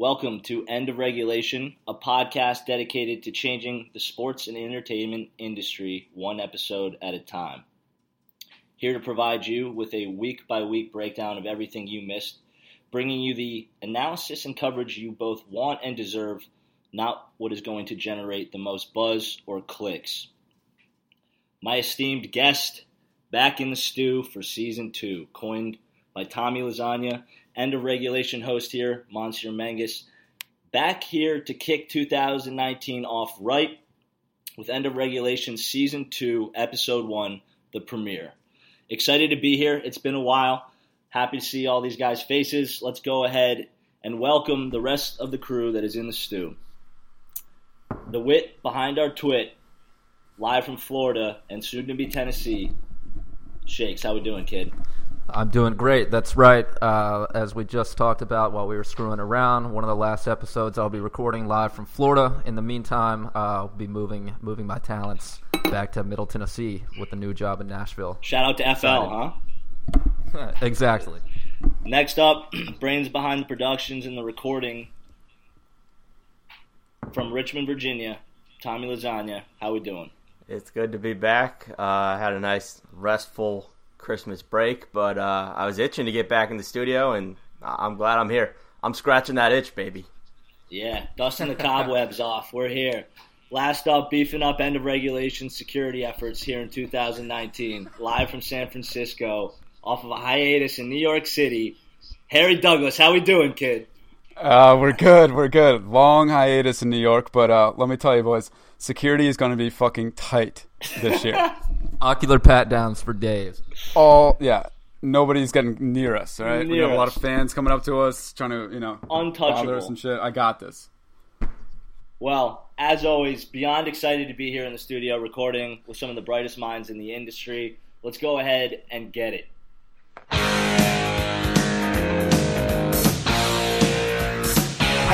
Welcome to End of Regulation, a podcast dedicated to changing the sports and entertainment industry one episode at a time. Here to provide you with a week by week breakdown of everything you missed, bringing you the analysis and coverage you both want and deserve, not what is going to generate the most buzz or clicks. My esteemed guest, back in the stew for season two, coined by Tommy Lasagna end of regulation host here, Monsieur Mangus, back here to kick 2019 off right with end of regulation season two, episode one, the premiere. Excited to be here. It's been a while. Happy to see all these guys' faces. Let's go ahead and welcome the rest of the crew that is in the stew. The wit behind our twit, live from Florida and soon to be Tennessee. Shakes, how we doing, kid? I'm doing great. That's right. Uh, as we just talked about while we were screwing around, one of the last episodes I'll be recording live from Florida. In the meantime, uh, I'll be moving moving my talents back to Middle Tennessee with a new job in Nashville. Shout out to FL, huh? exactly. Next up, brains behind the productions and the recording from Richmond, Virginia. Tommy Lasagna, how we doing? It's good to be back. Uh, I had a nice restful Christmas break, but uh, I was itching to get back in the studio, and I'm glad I'm here. I'm scratching that itch, baby. Yeah, dusting the cobwebs off. We're here. Last up, beefing up end of regulation security efforts here in 2019, live from San Francisco, off of a hiatus in New York City. Harry Douglas, how we doing, kid? Uh, we're good. We're good. Long hiatus in New York, but uh, let me tell you, boys, security is going to be fucking tight this year. Ocular pat downs for days. All yeah. Nobody's getting near us. All right, we have got a lot of fans coming up to us, trying to you know Untouchable. bother us and shit. I got this. Well, as always, beyond excited to be here in the studio recording with some of the brightest minds in the industry. Let's go ahead and get it.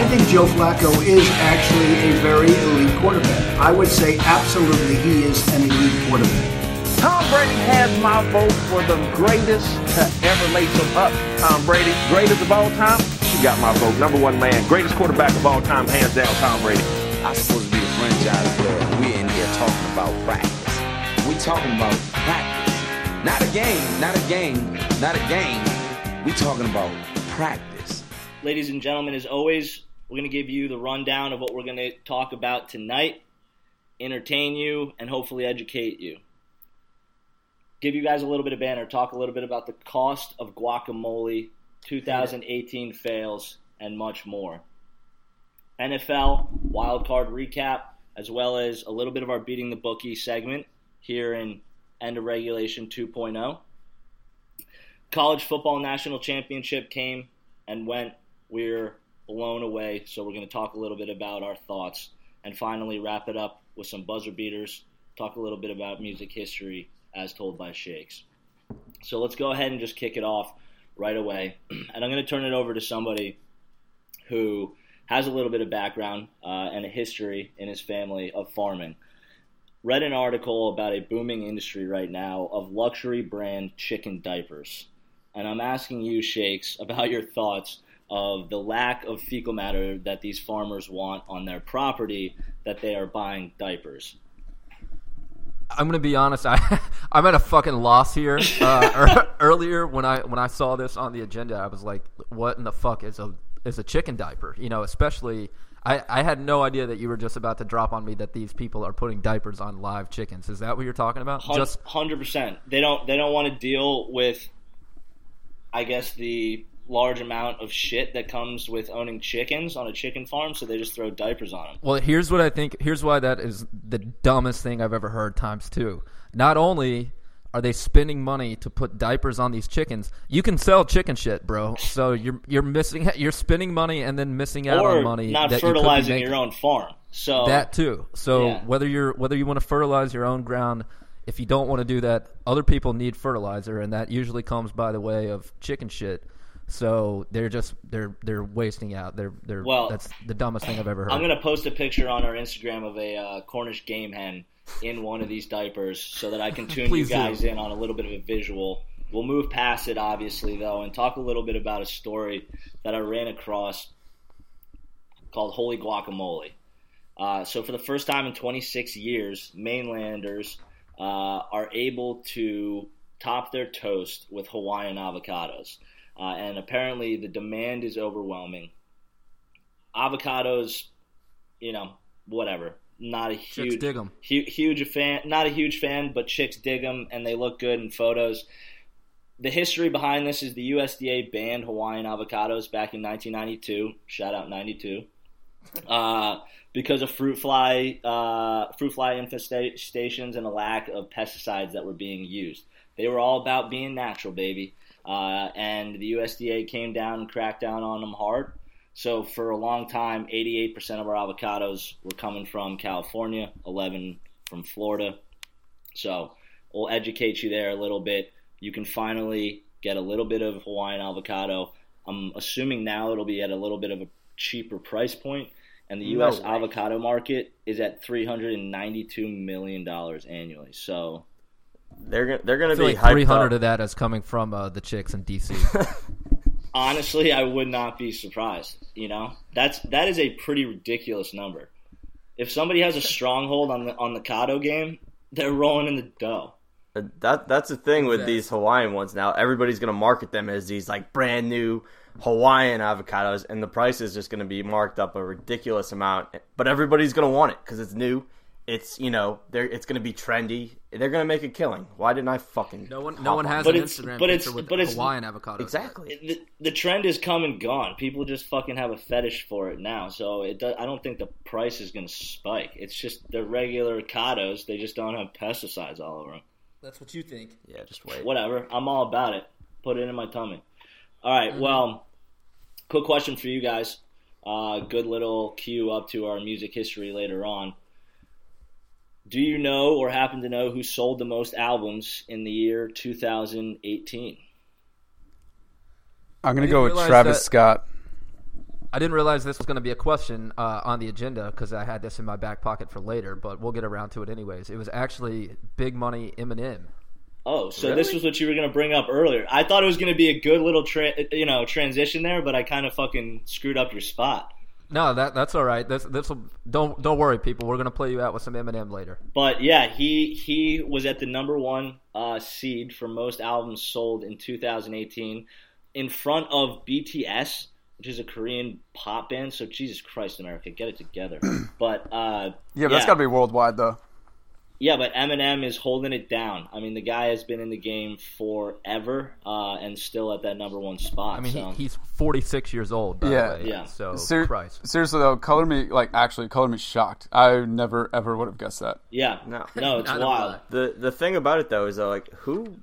I think Joe Flacco is actually a very elite quarterback. I would say absolutely he is an elite quarterback. Tom Brady has my vote for the greatest to ever lace them up. Tom Brady, greatest of all time. You got my vote. Number one man, greatest quarterback of all time, hands down, Tom Brady. I'm supposed to be the franchise player. We're in here talking about practice. We talking about practice. Not a game, not a game, not a game. We're talking about practice. Ladies and gentlemen, as always, we're going to give you the rundown of what we're going to talk about tonight, entertain you, and hopefully educate you. Give you guys a little bit of banner, talk a little bit about the cost of guacamole, 2018 fails, and much more. NFL wildcard recap, as well as a little bit of our beating the bookie segment here in End of Regulation 2.0. College football national championship came and went. We're blown away, so we're going to talk a little bit about our thoughts and finally wrap it up with some buzzer beaters, talk a little bit about music history as told by Shakes. So let's go ahead and just kick it off right away. And I'm going to turn it over to somebody who has a little bit of background uh, and a history in his family of farming. Read an article about a booming industry right now of luxury brand chicken diapers. And I'm asking you, Shakes, about your thoughts of the lack of fecal matter that these farmers want on their property that they are buying diapers. I'm gonna be honest. I I'm at a fucking loss here. Uh, earlier when I when I saw this on the agenda, I was like, "What in the fuck is a is a chicken diaper?" You know, especially I I had no idea that you were just about to drop on me that these people are putting diapers on live chickens. Is that what you're talking about? Just hundred percent. They don't. They don't want to deal with. I guess the large amount of shit that comes with owning chickens on a chicken farm, so they just throw diapers on them. Well, here's what I think. Here's why that is the dumbest thing I've ever heard times two. Not only are they spending money to put diapers on these chickens, you can sell chicken shit, bro. So you're you're missing you're spending money and then missing out or on money not that you fertilizing making. your own farm. So That too. So Yeah. whether you're whether you want to fertilize your own ground, if you don't want to do that, other people need fertilizer, and that usually comes by the way of chicken shit. So they're just they're they're wasting out. They're they're Well, that's the dumbest thing I've ever heard. I'm gonna post a picture on our Instagram of a uh, Cornish game hen in one of these diapers, so that I can tune you Please do. guys in on a little bit of a visual. We'll move past it, obviously, though, and talk a little bit about a story that I ran across called Holy Guacamole. Uh, so for the first time in 26 years, mainlanders uh, are able to top their toast with Hawaiian avocados, uh, and apparently the demand is overwhelming. Avocados, you know, whatever. Not a Chicks huge, dig 'em. hu- huge fan. Not a huge fan, but chicks dig them and they look good in photos. The history behind this is the USDA banned Hawaiian avocados back in 1992. Shout out 92. Uh, because of fruit fly, uh, fruit fly infestations and a lack of pesticides that were being used. They were all about being natural, baby. Uh, and the USDA came down and cracked down on them hard. So for a long time, 88% of our avocados were coming from California, 11 from Florida. So we'll educate you there a little bit. You can finally get a little bit of Hawaiian avocado. I'm assuming now it'll be at a little bit of a cheaper price point, and the U.S. way. avocado market is at 392 million dollars annually. So They're gonna they're gonna feel be like 300 up. of that is coming from uh, the chicks in DC. honestly, I would not be surprised. You know, that's that is a pretty ridiculous number. If somebody has a stronghold on the on the Kato game, they're rolling in the dough. That that's the thing with Yes. these Hawaiian ones now. Everybody's gonna market them as these like brand new Hawaiian avocados, and the price is just gonna be marked up a ridiculous amount. But everybody's gonna want it because it's new. It's you know they're it's gonna be trendy. They're gonna make a killing. Why didn't I fucking? No one, no one on has But an it's- Instagram but picture it's- with but it's- Hawaiian avocados. exactly. The, the trend is come and gone. People just fucking have a fetish for it now. So it does, I don't think the price is going to spike. It's just the regular avocados. They just don't have pesticides all over them. That's what you think. Yeah, just wait. whatever. I'm all about it. Put it in my tummy. All right, Mm-hmm. Well, quick question for you guys. Uh, good little cue up to our music history later on. Do you know or happen to know who sold the most albums in the year 2018? I'm gonna go with Travis that- Scott. I didn't realize this was going to be a question uh, on the agenda because I had this in my back pocket for later, but we'll get around to it anyways. It was actually Big Money Eminem. Oh, so this was what you were going to bring up earlier. I thought it was going to be a good little tra- you know transition there, but I kind of fucking screwed up your spot. No, that that's all right. This this will don't don't worry, people. We're going to play you out with some Eminem later. But yeah, he he was at the number one uh, seed for most albums sold in 2018, in front of BTS, which is a Korean pop band. So Jesus Christ, America, get it together. but uh, Yeah, but that's gotta be worldwide though. Yeah, but Eminem is holding it down. I mean, the guy has been in the game forever uh, and still at that number one spot. I mean, so. he, he's 46 years old. By Yeah. the way, Yeah. So Ser- Christ. seriously though, color me like actually color me shocked. I never ever would have guessed that. yeah, No. no, it's wild. The the thing about it though is though like who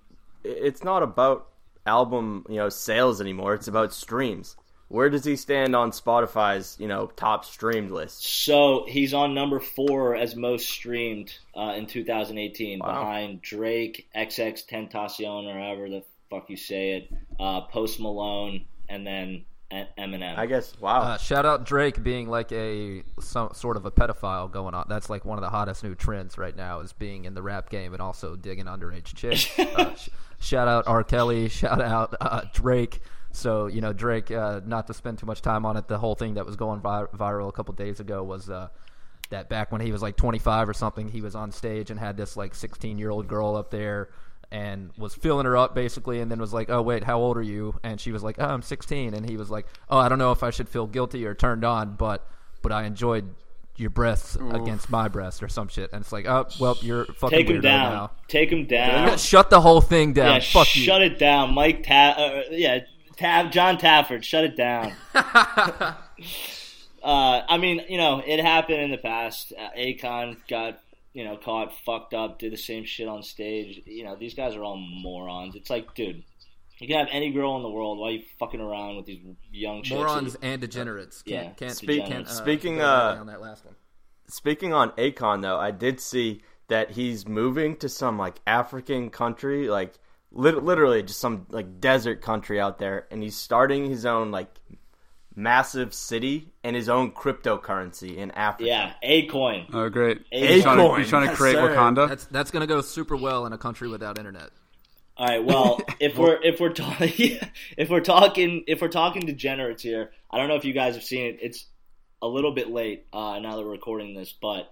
it's not about album, you know, sales anymore. It's about streams. Where does he stand on Spotify's, you know, top streamed list? So he's on number four as most streamed uh, in 2018, Wow. behind Drake, XXXTentacion, or however the fuck you say it, uh, Post Malone, and then Eminem. I guess wow. Uh, shout out Drake being like a some sort of a pedophile going on. That's like one of the hottest new trends right now is being in the rap game and also digging underage chicks. uh, sh- shout out R. Kelly. Shout out uh, Drake. So you know Drake. Uh, not to spend too much time on it. The whole thing that was going vi- viral a couple days ago was. Uh, that back when he was like 25 or something, he was on stage and had this like 16 year old girl up there and was filling her up basically, and then was like, "Oh wait, how old are you?" And she was like, "Oh, I'm 16," and he was like, "Oh, I don't know if I should feel guilty or turned on, but but I enjoyed your breasts against my breast or some shit." And it's like, "Oh, well, you're fucking Take him down. now." Take him down. Shut the whole thing down. yeah, Fuck you. shut it down, Mike. Ta- uh, yeah, Ta- Jon Taffer. Shut it down. Uh, I mean, you know, it happened in the past. Uh, Akon got, you know, caught fucked up, did the same shit on stage. You know, these guys are all morons. It's like, dude, you can have any girl in the world. Why are you fucking around with these young chicks? Morons and degenerates. Can't, Yeah, can't, speak- can't, uh, speaking, uh, on that last one. Speaking on Akon though, I did see that he's moving to some like African country, like lit- literally just some like desert country out there, and he's starting his own like massive city and his own cryptocurrency in Africa. Yeah, Akoin. Oh, great. Acorn. He's trying to, he's trying to create sir. Wakanda. That's that's gonna go super well in a country without internet. All right. Well, if we're if we're talking if we're talking if we're talking degenerates here, I don't know if you guys have seen it. It's a little bit late uh, now that we're recording this, but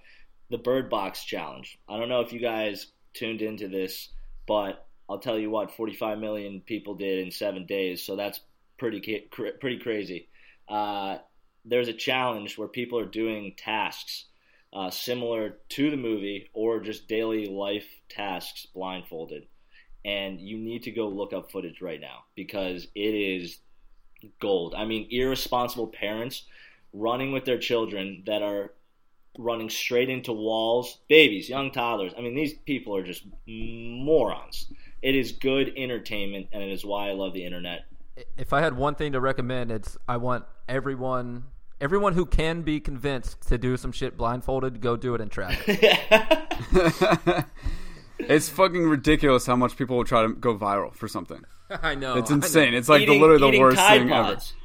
the Bird Box Challenge. I don't know if you guys tuned into this, but I'll tell you what, 45 million people did in seven days, so that's pretty pretty crazy. Uh, there's a challenge where people are doing tasks uh, similar to the movie or just daily life tasks blindfolded. And you need to go look up footage right now because it is gold. I mean, irresponsible parents running with their children that are running straight into walls, babies, young toddlers. I mean, these people are just morons. It is good entertainment, and it is why I love the internet. If I had one thing to recommend, it's I want everyone everyone who can be convinced to do some shit blindfolded, go do it in traffic. it's fucking ridiculous how much people will try to go viral for something. I know. It's insane. Know. It's like eating, the, literally the worst Tide thing pods. ever.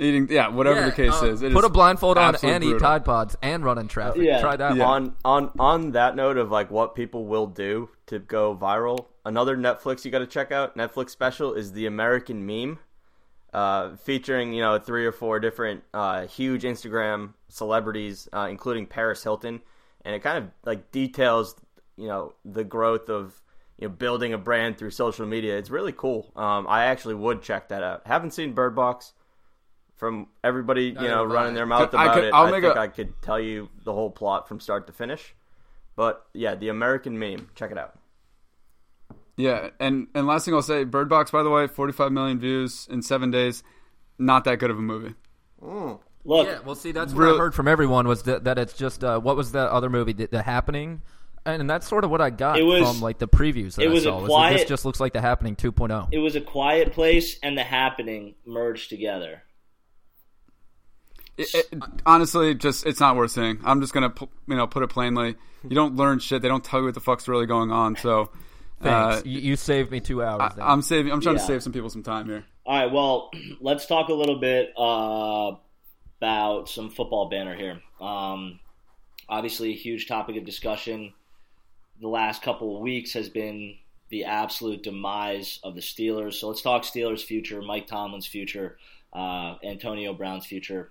Eating, yeah, whatever Yeah, the case uh, is. It put is a blindfold on absolutely and eat. Tide Pods and run in traffic. Yeah. Try that. Yeah. one. On on on that note of like what people will do to go viral, another Netflix you got to check out. Netflix special is the American Meme, uh, featuring you know three or four different uh, huge Instagram celebrities, uh, including Paris Hilton, and it kind of like details you know the growth of you know building a brand through social media. It's really cool. Um, I actually would check that out. Haven't seen Bird Box. From everybody, you know, running their mouth I about could- it, I'll I think a- I could tell you the whole plot from start to finish. But yeah, the American meme. Check it out. Yeah, and and last thing I'll say, Bird Box, by the way, 45 million views in seven days. Not that good of a movie. Look, Yeah, well, see, that's what Real- I heard from everyone was that, that it's just uh, what was that other movie, The, the Happening, and, that's sort of what I got It was- from like the previews that it I was a saw. was quiet- this just looks like The Happening oh. 2.0. it was a quiet place and the happening merged together. It, it- honestly, just it's not worth seeing. I'm just gonna you know put it plainly. You don't learn shit. They don't tell you what the fuck's really going on. So Thanks. uh, you, you saved me two hours. I, I'm saving. I'm trying Yeah. to save some people some time here. All right, well, let's talk a little bit uh, about some football banner here. Um, obviously, a huge topic of discussion the last couple of weeks has been the absolute demise of the Steelers. So let's talk Steelers' future, Mike Tomlin's future, uh, Antonio Brown's future,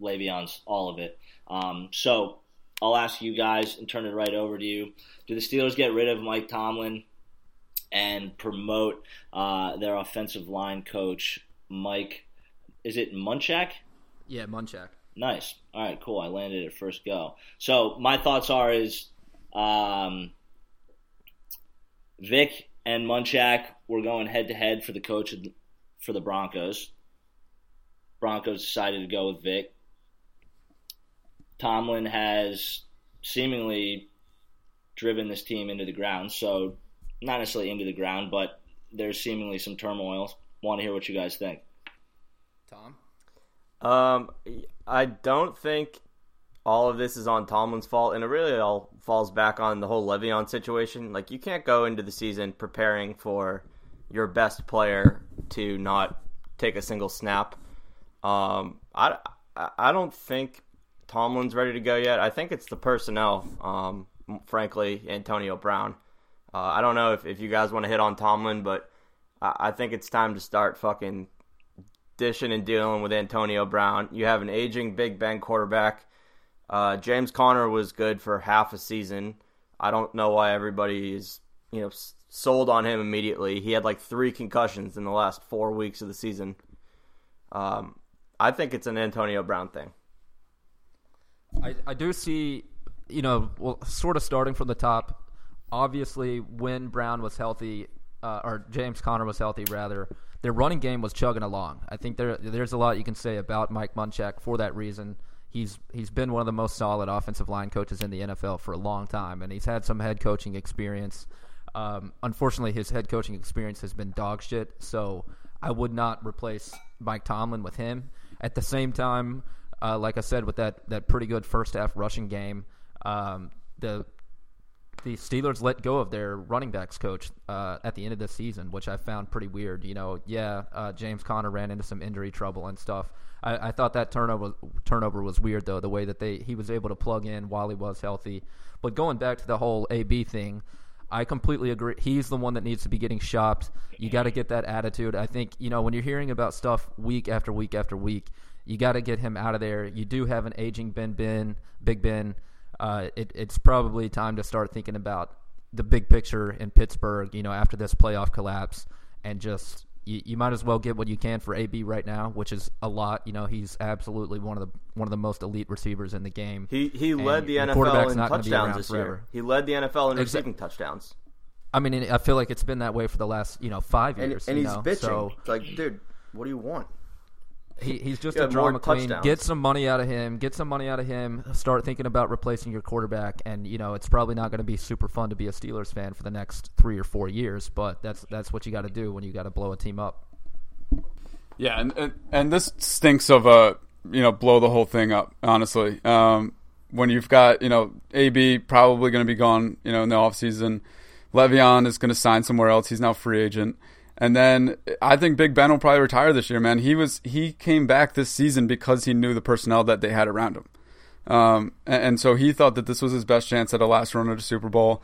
Le'Veon's, all of it. Um, so I'll ask you guys and turn it right over to you. Do the Steelers get rid of Mike Tomlin and promote uh, their offensive line coach, Mike? Is it Munchak? yeah, Munchak. Nice. All right, cool. I landed at first go. So my thoughts are is um, Vic and Munchak were going head to head for the coach of the- for the Broncos. Broncos decided to go with Vic. Tomlin has seemingly driven this team into the ground. So not necessarily into the ground, but there's seemingly some turmoil. Want to hear what you guys think? Tom? Um, I don't think all of this is on Tomlin's fault, and it really all falls back on the whole Le'Veon situation. Like, you can't go into the season preparing for your best player to not take a single snap. Um, I, I I don't think Tomlin's ready to go yet. I think it's the personnel. Um, frankly, Antonio Brown. Uh, I don't know if, if you guys want to hit on Tomlin, but I, I think it's time to start fucking dishing and dealing with Antonio Brown. You have an aging Big Ben quarterback. Uh, James Conner was good for half a season. I don't know why everybody is you know sold on him immediately. He had like three concussions in the last four weeks of the season. Um, I think it's an Antonio Brown thing. I, I do see, you know, well, sort of starting from the top. Obviously, when Brown was healthy, uh, or James Conner was healthy, rather, their running game was chugging along. I think there there's a lot you can say about Mike Munchak for that reason. He's he's been one of the most solid offensive line coaches in the NFL for a long time, and he's had some head coaching experience. Um, unfortunately, his head coaching experience has been dog shit. So I would not replace Mike Tomlin with him. At the same time, uh, like I said, with that that pretty good first half rushing game, um, the the Steelers let go of their running backs coach uh, at the end of the season, which I found pretty weird. You know, yeah, uh, James Conner ran into some injury trouble and stuff. I, I thought that turnover turnover was weird though, the way that they he was able to plug in while he was healthy. But going back to the whole AB thing, I completely agree. He's the one that needs to be getting shopped. You got to get that attitude. I think you know when you're hearing about stuff week after week after week, You got to get him out of there. You do have an aging Ben Ben, Big Ben. Uh, it, it's probably time to start thinking about the big picture in Pittsburgh. You know, after this playoff collapse, and just you, you might as well get what you can for AB right now, which is a lot. You know, he's absolutely one of the one of the most elite receivers in the game. He he And led the the quarterback's NFL in not gonna be touchdowns this forever. year. He led the NFL in Exa- receiving touchdowns. I mean, I feel like it's been that way for the last you know five And, years. and you he's know? bitching. So It's like, dude, what do you want? He, he's just Yeah, a drama more queen. touchdowns. Get some money out of him. Get some money out of him. Start thinking about replacing your quarterback. And you know, it's probably not going to be super fun to be a Steelers fan for the next three or four years. But that's that's what you got to do when you got to blow a team up. Yeah, and, and and this stinks of a you know blow the whole thing up. Honestly, um, when you've got you know AB probably going to be gone, you know in the offseason. Le'Veon is going to sign somewhere else. He's now free agent. And then I think Big Ben will probably retire this year, man. He was he came back this season because he knew the personnel that they had around him. Um, and, and so he thought that this was his best chance at a last run at a Super Bowl.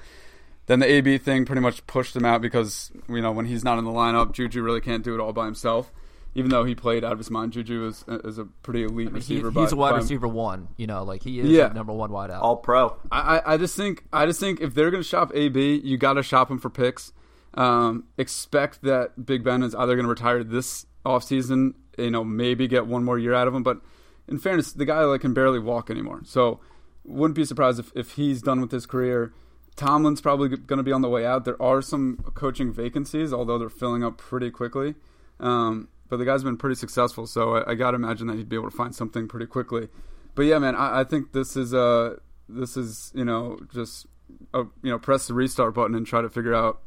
Then the AB thing pretty much pushed him out because you know when he's not in the lineup, Juju really can't do it all by himself. Even though he played out of his mind, Juju is, is a pretty elite He, receiver. he's by- a wide by- receiver one. You know, like he is Yeah. number one wide out. All pro. I, I- I just think I just think if they're going to shop AB, you got to shop him for picks. Um, expect that Big Ben is either going to retire this offseason, you know, maybe get one more year out of him. But in fairness, the guy like can barely walk anymore. So wouldn't be surprised if, if he's done with his career. Tomlin's probably going to be on the way out. There are some coaching vacancies, although they're filling up pretty quickly. Um, but the guy's been pretty successful, so I, I got to imagine that he'd be able to find something pretty quickly. But yeah, man, I, I think this is uh this is you know just uh you know press the restart button and try to figure out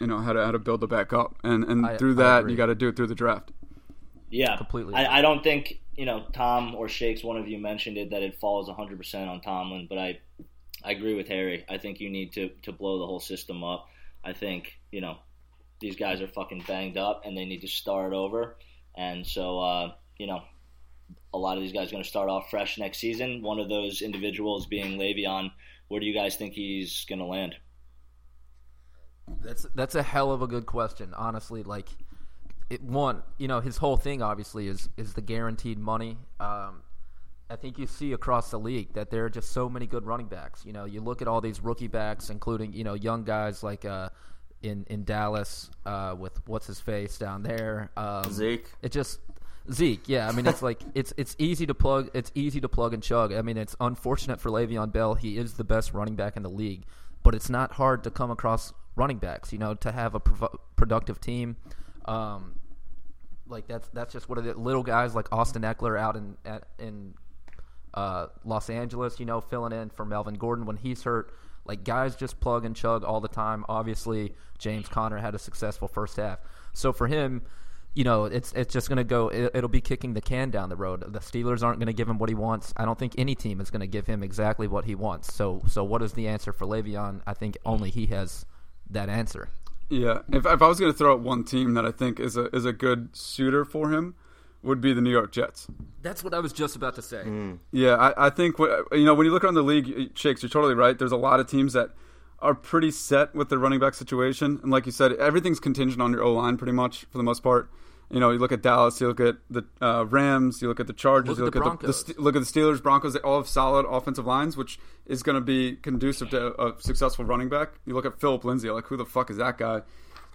you know how to how to build it back up, and and I- through that you got to do it through the draft. Yeah, Completely. I, I don't think you know Tom or Shakes. One of you mentioned it that it falls 100 percent on Tomlin, but I I agree with Harry. I think you need to to blow the whole system up. I think you know these guys are fucking banged up and they need to start over. And so uh, you know a lot of these guys are going to start off fresh next season. One of those individuals being Le'Veon. Where do you guys think he's going to land? That's that's a hell of a good question, honestly. Like, it, one, you know, his whole thing obviously is is the guaranteed money. Um, I think you see across the league that there are just so many good running backs. You know, you look at all these rookie backs, including you know young guys like uh, in in Dallas uh, with what's his face down there, um, Zeke. It just Zeke, yeah. I mean, it's like it's it's easy to plug. It's easy to plug and chug. I mean, it's unfortunate for Le'Veon Bell. He is the best running back in the league, but it's not hard to come across running backs. You know, to have a prov- productive team. Um, like that's that's just what is. Little guys like Austin Ekeler out in at, in uh, Los Angeles, you know, filling in for Melvin Gordon when he's hurt. Like guys just plug and chug all the time. Obviously, James Conner had a successful first half, so for him, you know, it's it's just going to go. It, it'll be kicking the can down the road. The Steelers aren't going to give him what he wants. I don't think any team is going to give him exactly what he wants. So so what is the answer for Le'Veon? I think only he has that answer. Yeah, if, if I was going to throw out one team that I think is a is a good suitor for him, would be the New York Jets. That's what I was just about to say. Hmm. Yeah, I, I think what, you know when you look around the league, Shakes, you're totally right. There's a lot of teams that are pretty set with their running back situation, and like you said, everything's contingent on your O line pretty much for the most part. You know, you look at Dallas, you look at the uh, Rams, you look at the Chargers, Look you at look the at the, the look at the Steelers, Broncos. They all have solid offensive lines, which is going to be conducive to a successful running back. You look at Philip Lindsay, like who the fuck is that guy?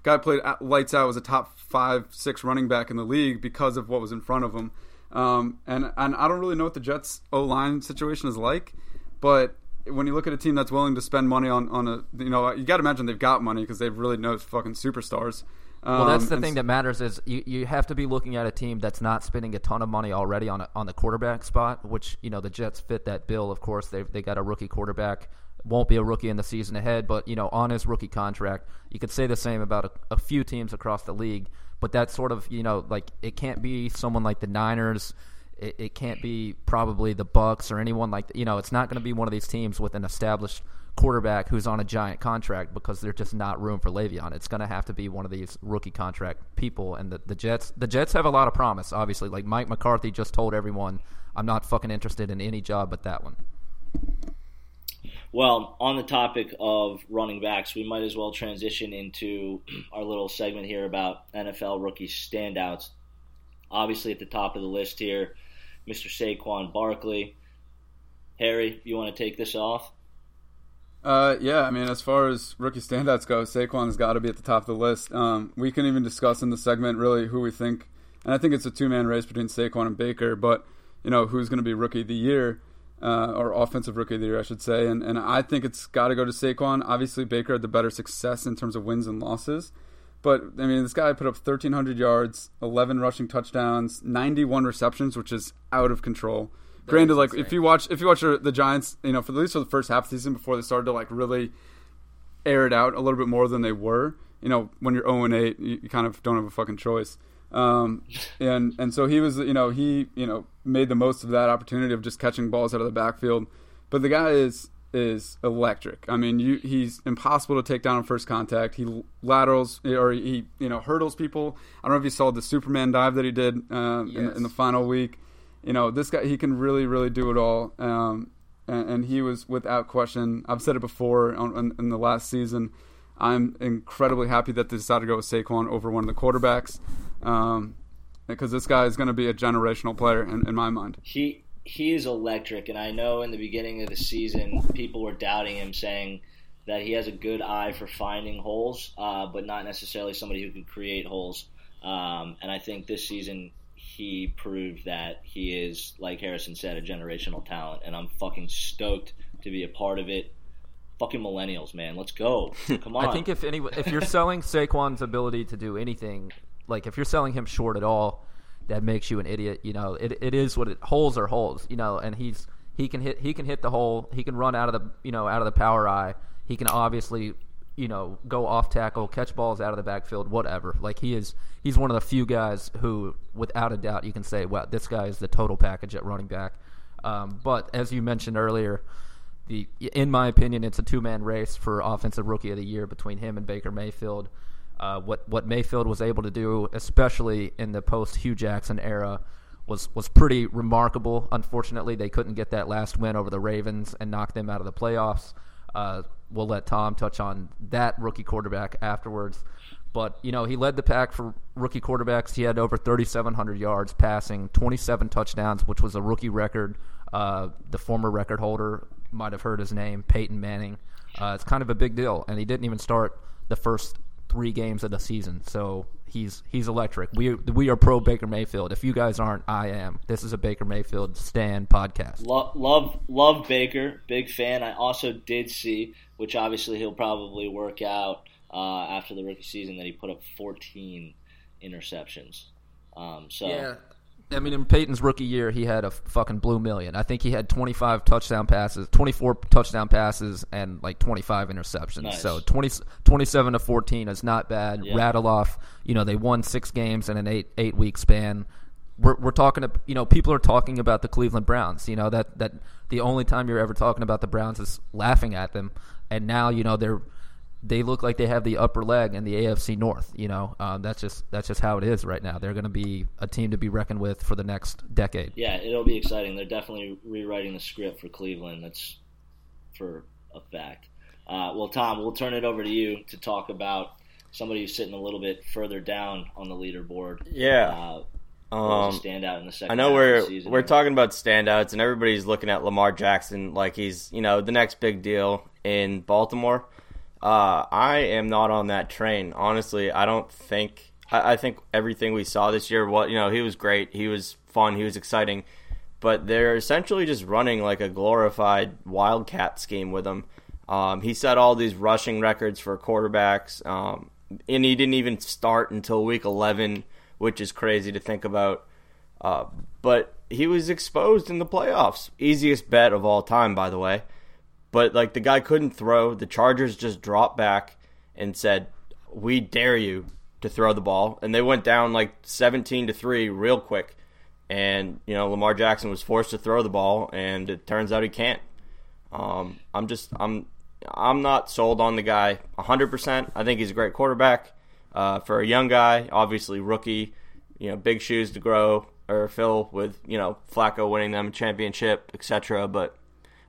Guy played at, lights out, was a top five, six running back in the league because of what was in front of him. Um, and and I don't really know what the Jets O line situation is like, but when you look at a team that's willing to spend money on on a you know you got to imagine they've got money because they've really no fucking superstars. Um, Well, that's the and thing that matters is you, you have to be looking at a team that's not spending a ton of money already on a, on the quarterback spot, which you know the Jets fit that bill. Of course, they they got a rookie quarterback, won't be a rookie in the season ahead, but you know on his rookie contract, you could say the same about a, a few teams across the league. But that's sort of you know like it can't be someone like the Niners. It, it can't be probably the Bucs or anyone like you know. It's not going to be one of these teams with an established quarterback who's on a giant contract because there's just not room for Le'Veon. It's going to have to be one of these rookie contract people. And the, the Jets, the Jets have a lot of promise. Obviously, like Mike McCarthy just told everyone, "I'm not fucking interested in any job but that one." Well, on the topic of running backs, we might as well transition into our little segment here about NFL rookie standouts. Obviously, at the top of the list here, Mr. Saquon Barkley. Harry, you want to take this off? Uh, yeah, I mean, as far as rookie standouts go, Saquon's got to be at the top of the list. Um, we can even discuss in the segment really who we think, and I think it's a two man race between Saquon and Baker, but you know who's going to be rookie of the year uh, or offensive rookie of the year, I should say. And and I think it's got to go to Saquon. Obviously, Baker had the better success in terms of wins and losses. But I mean, this guy put up 1,300 yards, 11 rushing touchdowns, 91 receptions, which is out of control. Granted, like if you watch if you watch the Giants, you know, for at least for the first half of the season before they started to like really air it out a little bit more than they were, you know, when you're 0 and 8, you, you kind of don't have a fucking choice. Um, and and so he was, you know, he you know made the most of that opportunity of just catching balls out of the backfield. But the guy is is electric. I mean, you, he's impossible to take down on first contact. He laterals or he you know hurdles people. I don't know if you saw the Superman dive that he did uh, Yes. in, in the final week. You know, this guy he can really really do it all. Um, and, and he was without question. I've said it before on, in, in the last season. I'm incredibly happy that they decided to go with Saquon over one of the quarterbacks, um, because this guy is going to be a generational player in, in my mind. He he is electric, and I know in the beginning of the season people were doubting him, saying that he has a good eye for finding holes, uh, but not necessarily somebody who can create holes. Um, and I think this season he proved that he is, like Harrison said, a generational talent, and I'm fucking stoked to be a part of it. Fucking millennials, man, let's go! Come on. I think if any, if you're selling Saquon's ability to do anything, like if you're selling him short at all, that makes you an idiot. You know, it, it is what it holes are holes. You know, and he's he can hit he can hit the hole. He can run out of the you know out of the power I. He can obviously you know go off tackle, catch balls out of the backfield, whatever. Like he is he's one of the few guys who, without a doubt, you can say, well, this guy is the total package at running back. Um, but as you mentioned earlier, the in my opinion, it's a two man race for offensive rookie of the year between him and Baker Mayfield. Uh, what what Mayfield was able to do, especially in the post Hue Jackson era, was was pretty remarkable. Unfortunately, they couldn't get that last win over the Ravens and knock them out of the playoffs. Uh, we'll let Tom touch on that rookie quarterback afterwards. But you know, he led the pack for rookie quarterbacks. He had over 3,700 yards passing, 27 touchdowns, which was a rookie record. Uh, the former record holder might have heard his name, Peyton Manning. Uh, it's kind of a big deal, and he didn't even start the first three games of the season. So he's he's electric. We we are pro Baker Mayfield. If you guys aren't, I am. This is a Baker Mayfield stand podcast. Love, love, love Baker. Big fan. I also did see, which obviously he'll probably work out uh, after the rookie season, that he put up 14 interceptions. Um, so Yeah. I mean, in Peyton's rookie year, he had a fucking blue million. I think he had 25 touchdown passes, 24 touchdown passes, and like 25 interceptions. Nice. So 20, 27 to 14 is not bad. Yeah. Rattle off, you know, they won six games in an eight eight week span. We're, we're talking, to, you know, people are talking about the Cleveland Browns. You know that that the only time you're ever talking about the Browns is laughing at them, and now you know they're they look like they have the upper leg in the AFC North. You know, um, that's just that's just how it is right now. They're going to be a team to be reckoned with for the next decade. yeah, it'll be exciting. They're definitely rewriting the script for Cleveland. That's for a fact. Uh, well, Tom, we'll turn it over to you to talk about somebody who's sitting a little bit further down on the leaderboard. Yeah. Uh, Um, stand out in the second. I know we're season. we're talking about standouts, and everybody's looking at Lamar Jackson like he's you know the next big deal in Baltimore. Uh, I am not on that train. Honestly, I don't think. I, I think everything we saw this year, what you know, he was great. He was fun. He was exciting. But they're essentially just running like a glorified wildcat scheme with him. Um, he set all these rushing records for quarterbacks, um, and he didn't even start until week 11, which is crazy to think about. Uh, but he was exposed in the playoffs. Easiest bet of all time, by the way. But like the guy couldn't throw. The Chargers just dropped back and said, "We dare you to throw the ball," and they went down like 17 to three real quick. And you know Lamar Jackson was forced to throw the ball, and it turns out he can't. Um, I'm just I'm I'm not sold on the guy 100%. I think he's a great quarterback uh, for a young guy, obviously rookie. You know, big shoes to grow or fill with you know Flacco winning them a championship, etc. But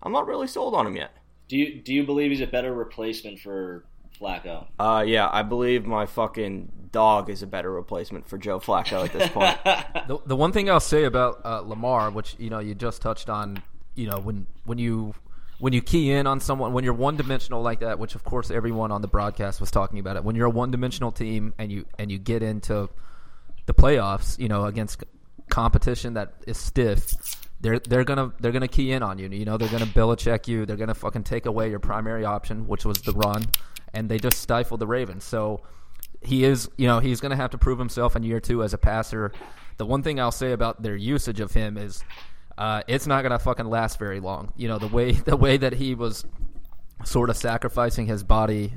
I'm not really sold on him yet. Do you do you believe he's a better replacement for Flacco? Uh, yeah, I believe my fucking dog is a better replacement for Joe Flacco at this point. The, the one thing I'll say about uh, Lamar, which you know you just touched on, you know when when you when you key in on someone when you're one dimensional like that, which of course everyone on the broadcast was talking about it. When you're a one dimensional team and you and you get into the playoffs, you know against competition that is stiff, they're they're gonna they're gonna key in on you. You know they're gonna Belichick you. They're gonna fucking take away your primary option, which was the run, and they just stifled the Ravens. So he is, you know, he's to have to prove himself in year two as a passer. The one thing I'll say about their usage of him is, uh, it's not to fucking last very long. You know, the way the way that he was sort of sacrificing his body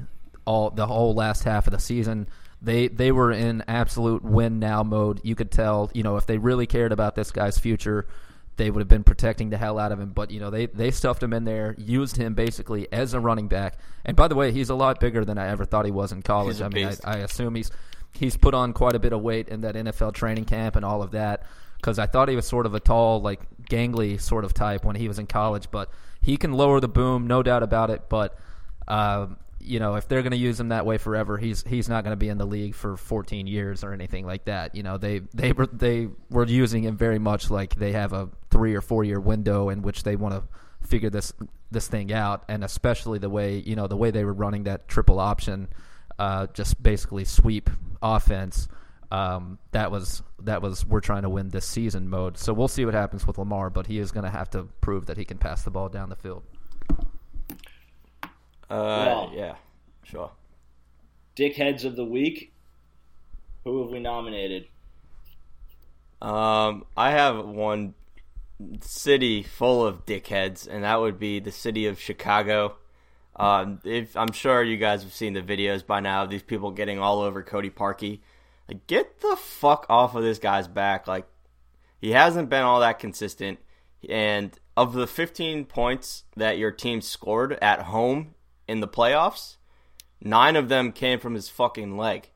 all the whole last half of the season. They they were in absolute win now mode. You could tell, you know, if they really cared about this guy's future, they would have been protecting the hell out of him. But you know, they they stuffed him in there, used him basically as a running back. And by the way, he's a lot bigger than I ever thought he was in college. I mean, I. I assume he's he's put on quite a bit of weight in that NFL training camp and all of that. Because I thought he was sort of a tall, like gangly sort of type when he was in college, but he can lower the boom, no doubt about it. But um, you know, if they're going to use him that way forever, he's he's not going to be in the league for 14 years or anything like that. You know, they they were they were using him very much like they have a three or four year window in which they want to figure this this thing out, and especially the way you know the way they were running that triple option, uh, just basically sweep offense. Um, that was that was we're trying to win this season mode. So we'll see what happens with Lamar, but he is going to have to prove that he can pass the ball down the field. Uh, Well. yeah, sure. Dickheads of the week. Who have we nominated? Um, I have one city full of dickheads, and that would be the city of Chicago. Um, if I'm sure you guys have seen the videos by now of these people getting all over Cody Parkey. Like, get the fuck off of this guy's back. Like, he hasn't been all that consistent. And of the 15 points that your team scored at home in the playoffs, nine of them came from his fucking leg.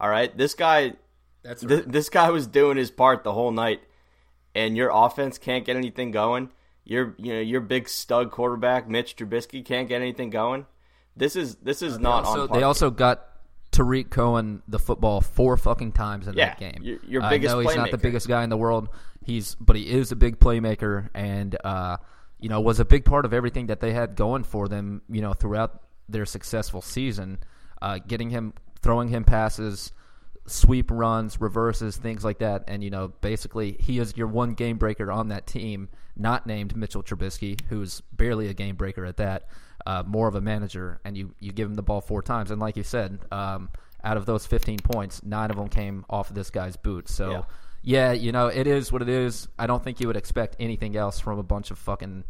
All right, this guy That's Th- this guy was doing his part the whole night, and your offense can't get anything going. Your you know your big stud quarterback Mitch Trubisky can't get anything going. This is this is not also, on. they Parkey. also got Tarik Cohen the football four fucking times in Yeah, that game. your- your I biggest know he's not the biggest guy in the world. He's but he is a big playmaker, and uh, you know was a big part of everything that they had going for them. You know throughout their successful season, uh, getting him, throwing him passes. Sweep runs, reverses, things like that, and you know, basically, he is your one game breaker on that team, not named Mitchell Trubisky, who's barely a game breaker at that uh, more of a manager, and you, you give him the ball four times. And like you said, um, out of those 15 points, nine of them came off of this guy's boot. So, Yeah. yeah. you know, it is what it is. I don't think you would expect anything else from a bunch of fucking,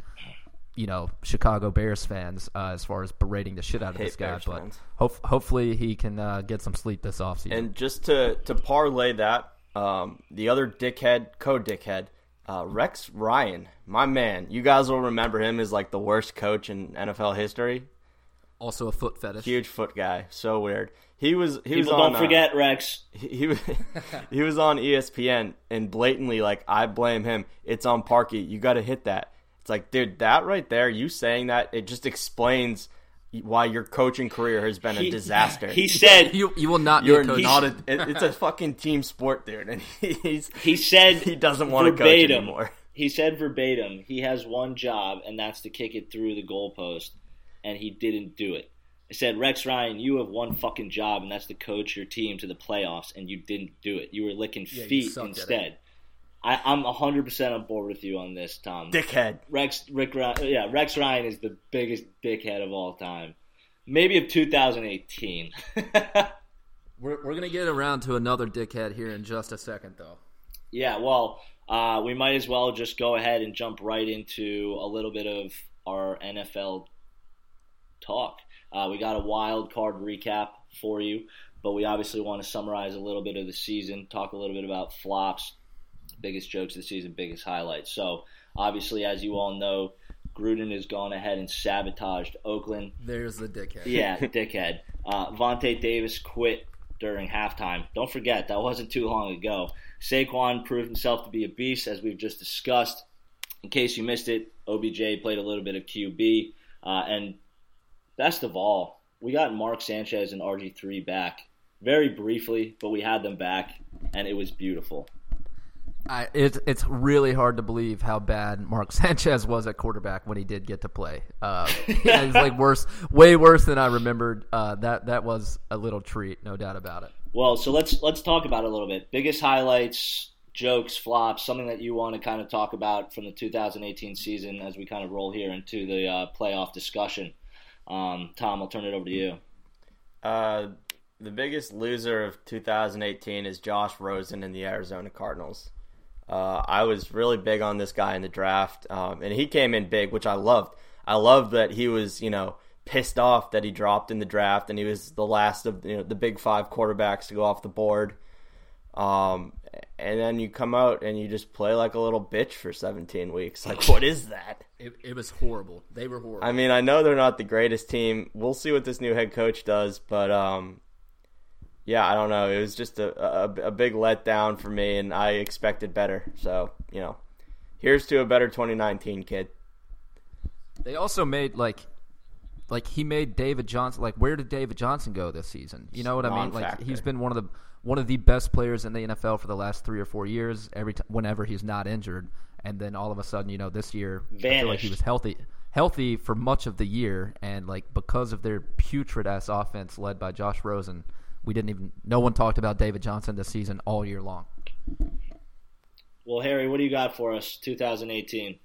you know, Chicago Bears fans uh, as far as berating the shit out of this guy. Bears but fans. hope, hopefully he can uh, get some sleep this offseason. And just to to parlay that, um, the other dickhead, code dickhead, uh, Rex Ryan, my man. You guys will remember him as like the worst coach in NFL history. also a foot fetish. Huge foot guy, so weird. He was he was on don't uh, forget Rex. he he was he was on ESPN and blatantly like I blame him. It's on Parkey. You got to hit that. It's like, dude, that right there, you saying that, it just explains why your coaching career has been a disaster. He said You, you will not You're be a coach. not a. it- It's a fucking team sport, dude, and he's he said he doesn't want to coach verbatim. anymore. He said verbatim, he has one job, and that's to kick it through the goalpost, and he didn't do it. I said, Rex Ryan, you have one fucking job, and that's to coach your team to the playoffs, and you didn't do it. You were licking you feet sucked at it. instead. I, I'm 100% on board with you on this, Tom. Dickhead. Rex, Rick, Ryan, yeah, Rex Ryan is the biggest dickhead of all time. Maybe of 2018. We're, we're going to get around to another dickhead here in just a second, though. Yeah, well, uh, we might as well just go ahead and jump right into a little bit of our NFL talk. Uh, we got a wild card recap for you, but we obviously want to summarize a little bit of the season, talk a little bit about flops, biggest jokes of the season, biggest highlights. So, obviously, as you all know, Gruden has gone ahead and sabotaged Oakland. There's the dickhead. Yeah, dickhead. Uh, Vontae Davis quit during halftime. Don't forget, that wasn't too long ago. Saquon proved himself to be a beast, as we've just discussed. In case you missed it, OBJ played a little bit of QB. Uh, and best of all, we got Mark Sanchez and RG three back very briefly, but we had them back, and it was beautiful. I, it, it's really hard to believe how bad Mark Sanchez was at quarterback when he did get to play. Uh, it's like worse, way worse than I remembered. Uh, that that was a little treat, no doubt about it. Well, so let's let's talk about it a little bit. Biggest highlights, jokes, flops, something that you want to kind of talk about from the 2018 season as we kind of roll here into the uh, playoff discussion. Um, Tom, I'll turn it over to you. Uh, the biggest loser of 2018 is Josh Rosen and the Arizona Cardinals. Uh, I was really big on this guy in the draft, um, and he came in big, which I loved. I loved that he was, you know, pissed off that he dropped in the draft, and he was the last of you know, the big five quarterbacks to go off the board. Um, and then you come out and you just play like a little bitch for 17 weeks. Like, what is that? It, it was horrible. They were horrible. I mean, I know they're not the greatest team. We'll see what this new head coach does, but um, yeah, I don't know. It was just a, a, a big letdown for me, and I expected better. So, you know, here's to a better 2019, kid. They also made like like he made David Johnson like where did David Johnson go this season? You know what I mean? Like he's been one of the one of the best players in the NFL for the last 3 or 4 years every time whenever he's not injured and then all of a sudden, you know, this year I feel like he was healthy healthy for much of the year and like because of their putrid ass offense led by Josh Rosen, we didn't even no one talked about David Johnson this season all year long. Well, Harry, what do you got for us 2018?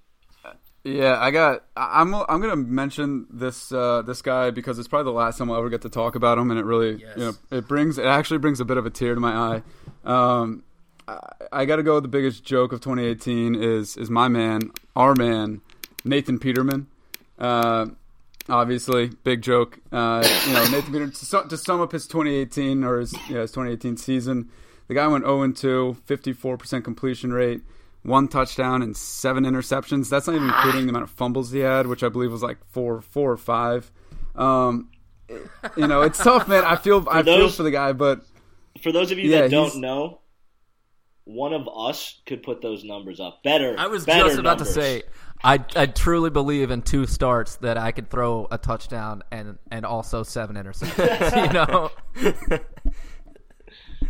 Yeah, I got. I- I'm. I'm gonna mention this uh, this guy because it's probably the last time I'll ever get to talk about him, and it really, you know, it brings. It actually brings a bit of a tear to my eye. Um, I, I got to go. with The biggest joke of 2018 is is my man, our man, Nathan Peterman. Uh, obviously, big joke. Uh, you know, Nathan Peterman. To, su- to sum up his 2018 or his yeah his 2018 season, the guy went 0 2, 54 percent completion rate one touchdown and seven interceptions. That's not even including the amount of fumbles he had, which I believe was like four, four or five. Um, you know, it's tough, man. I feel, I feel for the guy, but For those of you Yeah, that don't know, one of us could put those numbers up better. I was better just about numbers. to say, I I truly believe in two starts that I could throw a touchdown and and also seven interceptions. you know,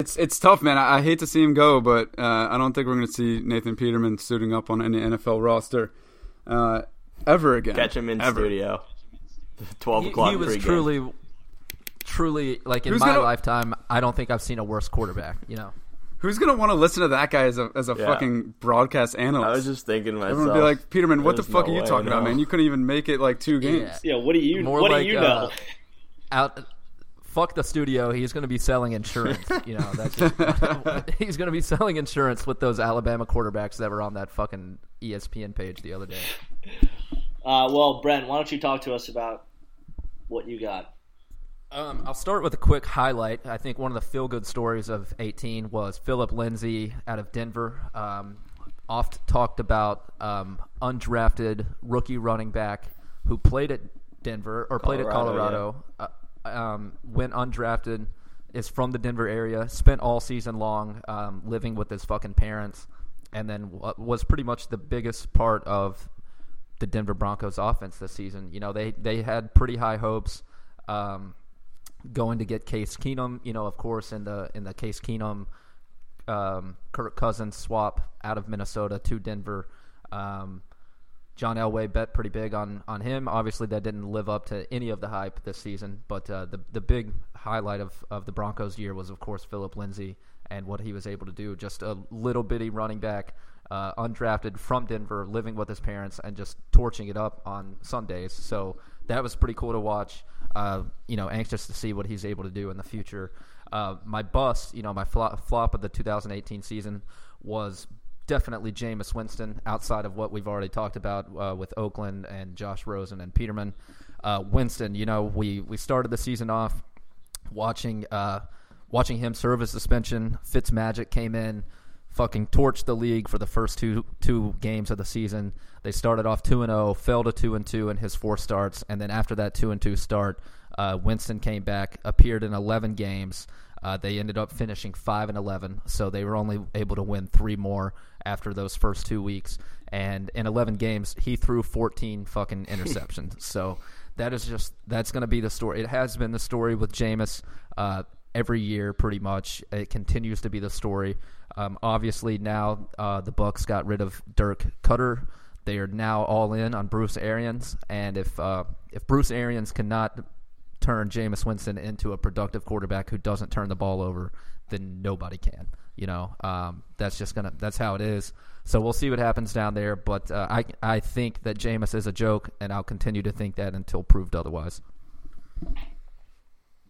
it's it's tough, man. I, I hate to see him go, but uh, I don't think we're going to see Nathan Peterman suiting up on any NFL roster uh, ever again. Catch him in ever. studio. 12 he, o'clock he was pregame. truly, truly like in Who's my gonna- lifetime. I don't think I've seen a worse quarterback. You know, Who's going to want to listen to that guy as a as a Yeah. fucking broadcast analyst? I was just thinking myself. Everyone would be like, Peterman, what the fuck no are you talking about, man? You couldn't even make it like two games. Yeah. Yeah, what do you More what like, do you uh, know? out. Fuck the studio. He's going to be selling insurance. You know, that's just, he's going to be selling insurance with those Alabama quarterbacks that were on that fucking ESPN page the other day. Uh, well, Brent, why don't you talk to us about what you got? Um, I'll start with a quick highlight. I think one of the feel-good stories of 18 was Philip Lindsay out of Denver. Um, oft talked about um, undrafted rookie running back who played at Denver or played at Colorado, Colorado. Uh, um, went undrafted. Is from the Denver area. Spent all season long um, living with his fucking parents, and then wa- was pretty much the biggest part of the Denver Broncos offense this season. You know, they they had pretty high hopes um, going to get Case Keenum. You know, of course, in the in the Case Keenum um, Kirk Cousins swap out of Minnesota to Denver. Um, John Elway bet pretty big on, on him. Obviously, that didn't live up to any of the hype this season. But uh, the the big highlight of, of the Broncos' year was, of course, Philip Lindsay and what he was able to do. Just a little bitty running back, uh, undrafted from Denver, living with his parents, and just torching it up on Sundays. So that was pretty cool to watch. Uh, you know, anxious to see what he's able to do in the future. Uh, my bust, you know, my flop, flop of the 2018 season was definitely Jameis Winston outside of what we've already talked about uh, with Oakland and Josh Rosen and Peterman. Uh, Winston, you know, we, we started the season off watching uh, watching him serve his suspension. Fitzmagic came in, fucking torched the league for the first two two games of the season. They started off two and zero, fell to two and two in his four starts, and then after that two and two start, uh, Winston came back, appeared in eleven games, Uh, they ended up finishing five and eleven, so they were only able to win three more after those first two weeks. And in eleven games, he threw fourteen fucking interceptions. so that is just that's going to be the story. It has been the story with Jameis uh, every year, pretty much. It continues to be the story. Um, obviously, now uh, the Bucs got rid of Dirk Koetter. They are now all in on Bruce Arians, and if uh, if Bruce Arians cannot turn Jameis Winston into a productive quarterback who doesn't turn the ball over, then nobody can. You know, um, that's just gonna that's how it is. So we'll see what happens down there. But uh, I I think that Jameis is a joke, and I'll continue to think that until proved otherwise.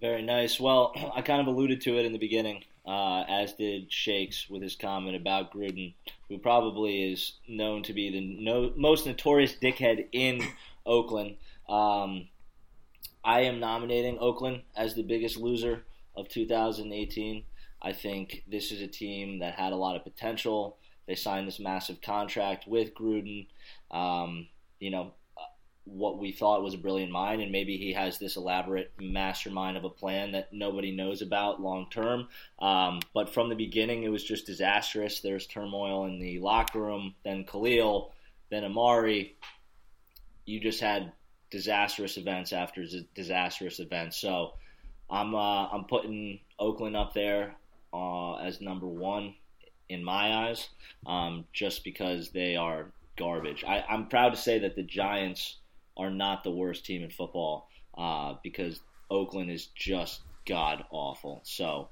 Very nice. Well, I kind of alluded to it in the beginning, uh, as did Shakes with his comment about Gruden, who probably is known to be the no, most notorious dickhead in Oakland. Um, I am nominating Oakland as the biggest loser of 2018. I think this is a team that had a lot of potential. They signed this massive contract with Gruden. Um, you know, what we thought was a brilliant mind, and maybe he has this elaborate mastermind of a plan that nobody knows about long term. Um, but from the beginning, it was just disastrous. There's turmoil in the locker room, then Khalil, then Amari. You just had disastrous events after disastrous events. So I'm uh, I'm putting Oakland up there uh, as number one in my eyes, um, just because they are garbage. I, I'm proud to say that the Giants are not the worst team in football uh, because Oakland is just god awful. So,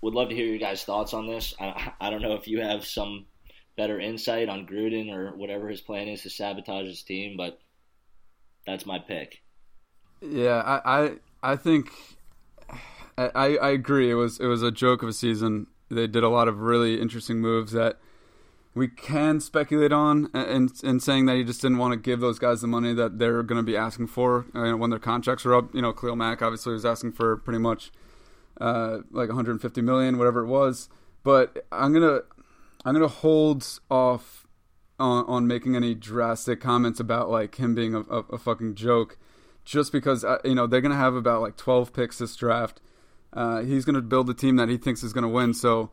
would love to hear your guys' thoughts on this. I, I don't know if you have some better insight on Gruden or whatever his plan is to sabotage his team, but that's my pick. Yeah, I I, I think I, I agree. It was it was a joke of a season. They did a lot of really interesting moves that we can speculate on and in saying that he just didn't want to give those guys the money that they're going to be asking for uh, when their contracts are up. You know, Khalil Mack obviously was asking for pretty much uh, like 150 million, whatever it was. But I'm gonna I'm gonna hold off on, on making any drastic comments about like him being a, a, a fucking joke, just because uh, you know they're gonna have about like 12 picks this draft. Uh, he's gonna build a team that he thinks is gonna win. So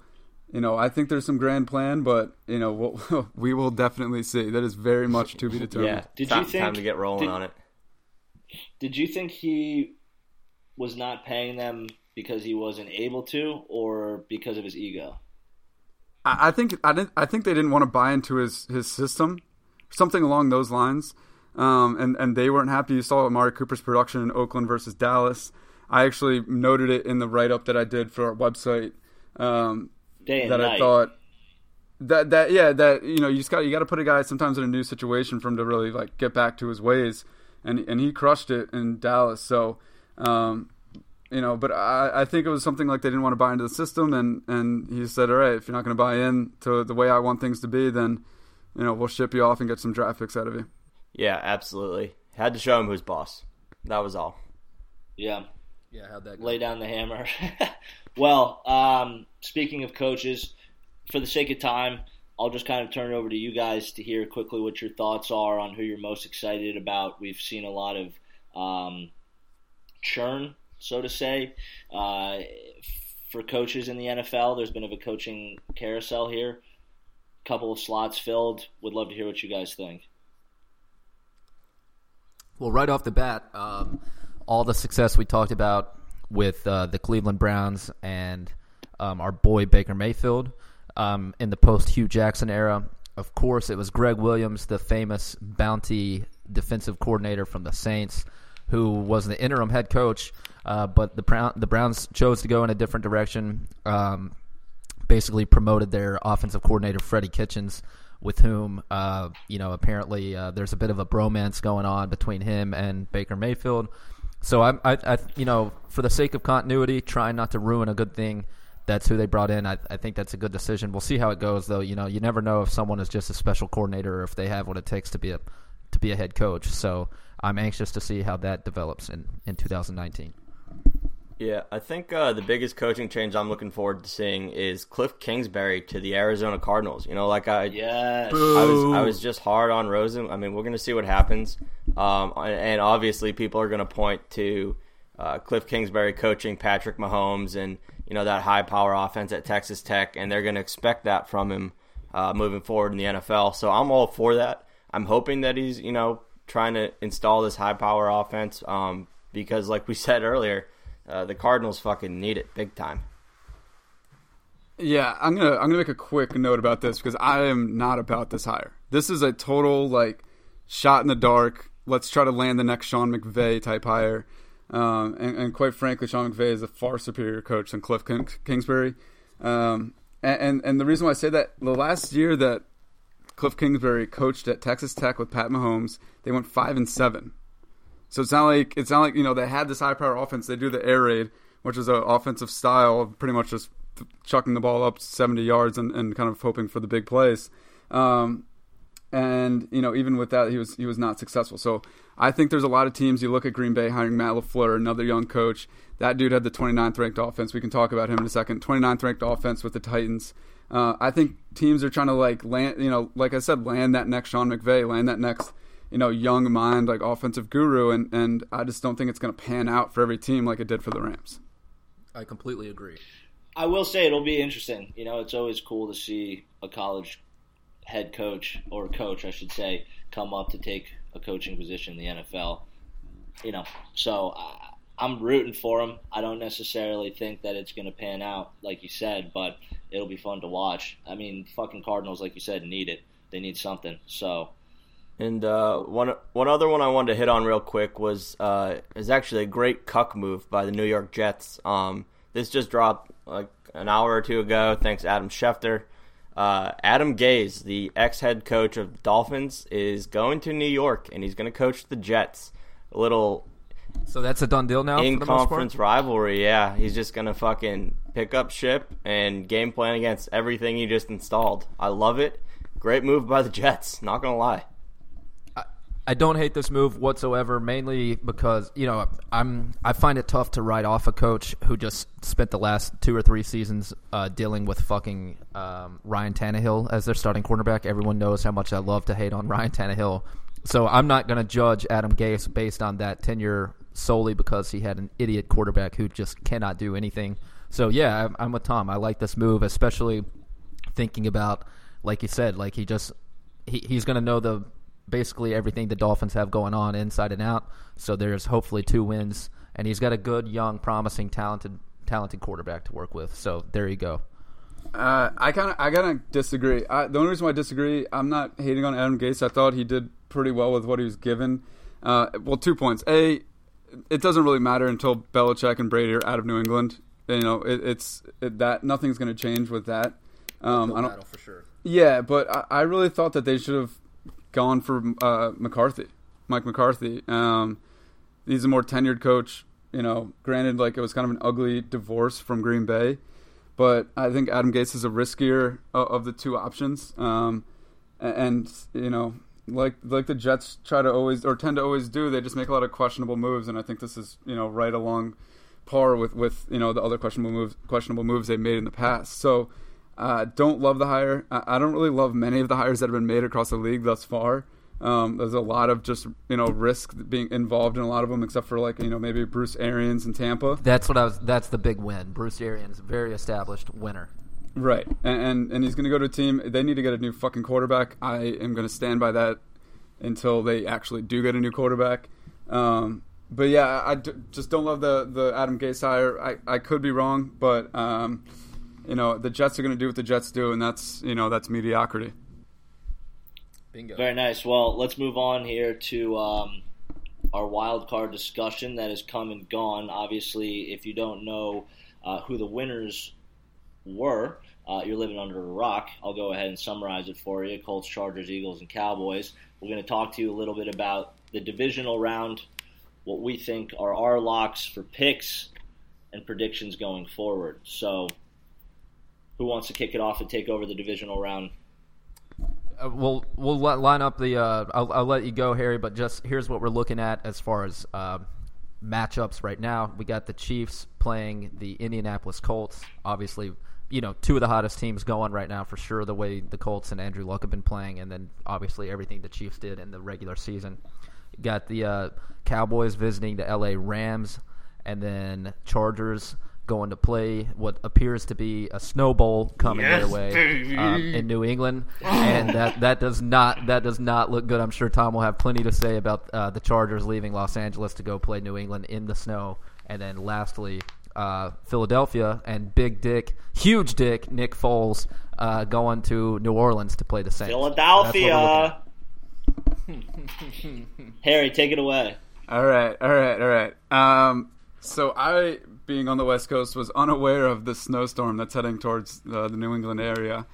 you know, I think there's some grand plan, but you know, we'll, we will definitely see. That is very much to be determined. yeah, did time, you think, time to get rolling did, on it? Did you think he was not paying them because he wasn't able to, or because of his ego? I, I think I didn't. I think they didn't want to buy into his his system, something along those lines. Um, and and they weren't happy. You saw Amari Cooper's production in Oakland versus Dallas. I actually noted it in the write up that I did for our website. Um, Day that night. I thought that that yeah that you know you just got you got to put a guy sometimes in a new situation for him to really like get back to his ways, and and he crushed it in Dallas. So. Um, you know, but I, I think it was something like they didn't want to buy into the system, and, and he said, all right, if you're not going to buy in to the way I want things to be, then, you know, we'll ship you off and get some draft picks out of you. Yeah, absolutely. Had to show him who's boss. That was all. Yeah. Yeah, how'd that go? Lay down the hammer. well, um, speaking of coaches, for the sake of time, I'll just kind of turn it over to you guys to hear quickly what your thoughts are on who you're most excited about. We've seen a lot of um, churn, so to say, uh, for coaches in the NFL. There's been of a coaching carousel here. A Couple of slots filled. Would love to hear what you guys think. Well, right off the bat, um, all the success we talked about with uh, the Cleveland Browns and um, our boy Baker Mayfield um, in the post Hue Jackson era. Of course, it was Gregg Williams, the famous bounty defensive coordinator from the Saints, who was the interim head coach. Uh, but the, the Browns chose to go in a different direction. Um, basically, promoted their offensive coordinator Freddie Kitchens, with whom uh, you know apparently uh, there's a bit of a bromance going on between him and Baker Mayfield. So I, I, I, you know, for the sake of continuity, trying not to ruin a good thing. That's who they brought in. I, I think that's a good decision. We'll see how it goes, though. You know, you never know if someone is just a special coordinator or if they have what it takes to be a to be a head coach. So I'm anxious to see how that develops in in 2019. Yeah, I think uh, the biggest coaching change I'm looking forward to seeing is Cliff Kingsbury to the Arizona Cardinals. You know, like I, yes. I was, I was just hard on Rosen. I mean, we're going to see what happens, um, and obviously, people are going to point to uh, Cliff Kingsbury coaching Patrick Mahomes, and you you know that high power offense at Texas Tech, and they're going to expect that from him uh, moving forward in the NFL. So I'm all for that. I'm hoping that he's you know trying to install this high power offense um, because, like we said earlier, uh, the Cardinals fucking need it big time. Yeah, I'm gonna I'm gonna make a quick note about this because I am not about this hire. This is a total like shot in the dark. Let's try to land the next Sean McVay type hire. Um, and, and, quite frankly, Sean McVay is a far superior coach than Cliff King- Kingsbury. Um, and, and, and the reason why I say that the last year that Cliff Kingsbury coached at Texas Tech with Pat Mahomes, they went five and seven. So it's not like it's not like you know they had this high power offense. They do the air raid, which is an offensive style, of pretty much just chucking the ball up 70 yards and, and kind of hoping for the big plays. Um, and you know, even with that, he was he was not successful. So I think there's a lot of teams. You look at Green Bay hiring Matt LaFleur, another young coach. That dude had the 29th ranked offense. We can talk about him in a second. 29th ranked offense with the Titans. Uh, I think teams are trying to like land, you know, like I said, land that next Sean McVay, land that next, you know, young mind like offensive guru, and and I just don't think it's going to pan out for every team like it did for the Rams. I completely agree. I will say it'll be interesting. You know, it's always cool to see a college head coach or coach, I should say, come up to take a coaching position in the NFL. You know, so I, I'm rooting for him. I don't necessarily think that it's going to pan out like you said, but it'll be fun to watch. I mean, fucking Cardinals, like you said, need it. They need something. So. And uh, one one other one I wanted to hit on real quick was uh, is actually a great cuck move by the New York Jets. Um, this just dropped like an hour or two ago. Thanks, Adam Schefter. Uh, Adam Gase, the ex head coach of Dolphins, is going to New York and he's going to coach the Jets. A little so that's a done deal now. In conference rivalry, yeah. He's just gonna fucking pick up ship and game plan against everything he just installed. I love it. Great move by the Jets. Not gonna lie. I don't hate this move whatsoever, mainly because you know I'm I find it tough to write off a coach who just spent the last two or three seasons uh, dealing with fucking um, Ryan Tannehill as their starting quarterback. Everyone knows how much I love to hate on Ryan Tannehill, so I'm not going to judge Adam Gase based on that tenure solely because he had an idiot quarterback who just cannot do anything. So yeah, I'm with Tom. I like this move, especially thinking about like you said, like he just he, he's going to know the basically everything the Dolphins have going on inside and out. So there's hopefully two wins, and he's got a good, young, promising, talented, talented quarterback to work with. So there you go. Uh, I kind of I kind of disagree. I, the only reason why I disagree, I'm not hating on Adam Gase. I thought he did pretty well with what he was given. Uh, well, two points. A, it doesn't really matter until Belichick and Brady are out of New England. You know, it, it's it, that nothing's going to change with that. Um, I don't for sure. Yeah, but I, I really thought that they should have gone for uh, McCarthy, Mike McCarthy. Um, he's a more tenured coach. You know, granted, like it was kind of an ugly divorce from Green Bay, but I think Adam Gase is a riskier of, of the two options. Um, and, and you know, like like the Jets try to always or tend to always do, they just make a lot of questionable moves, and I think this is you know right along par with with you know the other questionable moves questionable moves they made in the past. So uh, don't love the hire. I, I, don't really love many of the hires that have been made across the league thus far. Um, there's a lot of just you know risk being involved in a lot of them, except for like you know maybe Bruce Arians in Tampa. That's what I was. That's the big win. Bruce Arians, very established winner. Right, and and, and he's going to go to a team. They need to get a new fucking quarterback. I am going to stand by that until they actually do get a new quarterback. Um, but yeah, I, d- just don't love the the Adam Gase hire. I, I could be wrong, but um, you know the Jets are going to do what the Jets do, and that's you know that's mediocrity. Bingo. Very nice. Well, let's move on here to um, our wild card discussion that has come and gone. Obviously, if you don't know uh, who the winners were, uh, you're living under a rock. I'll go ahead and summarize it for you: Colts, Chargers, Eagles, and Cowboys. We're going to talk to you a little bit about the divisional round, what we think are our locks for picks and predictions going forward. So who wants to kick it off and take over the divisional round? Uh, we'll we'll let, line up the. Uh, I'll, I'll, let you go, Harry. But just here's what we're looking at as far as uh, matchups right now. We got the Chiefs playing the Indianapolis Colts. Obviously, you know two of the hottest teams going right now for sure. The way the Colts and Andrew Luck have been playing, and then obviously everything the Chiefs did in the regular season. got the uh, Cowboys visiting the L.A. Rams, and then Chargers going to play what appears to be a Snow Bowl coming Yes, their way um, in New England, and that, that does not that does not look good. I'm sure Tom will have plenty to say about uh, the Chargers leaving Los Angeles to go play New England in the snow, and then lastly. Uh, Philadelphia and big dick, huge dick, Nick Foles uh, going to New Orleans to play the Saints. That's what we're looking at. Philadelphia. Harry, take it away. All right, all right, all right. Um, so I, being on the West Coast, was unaware of the snowstorm that's heading towards uh, the New England area.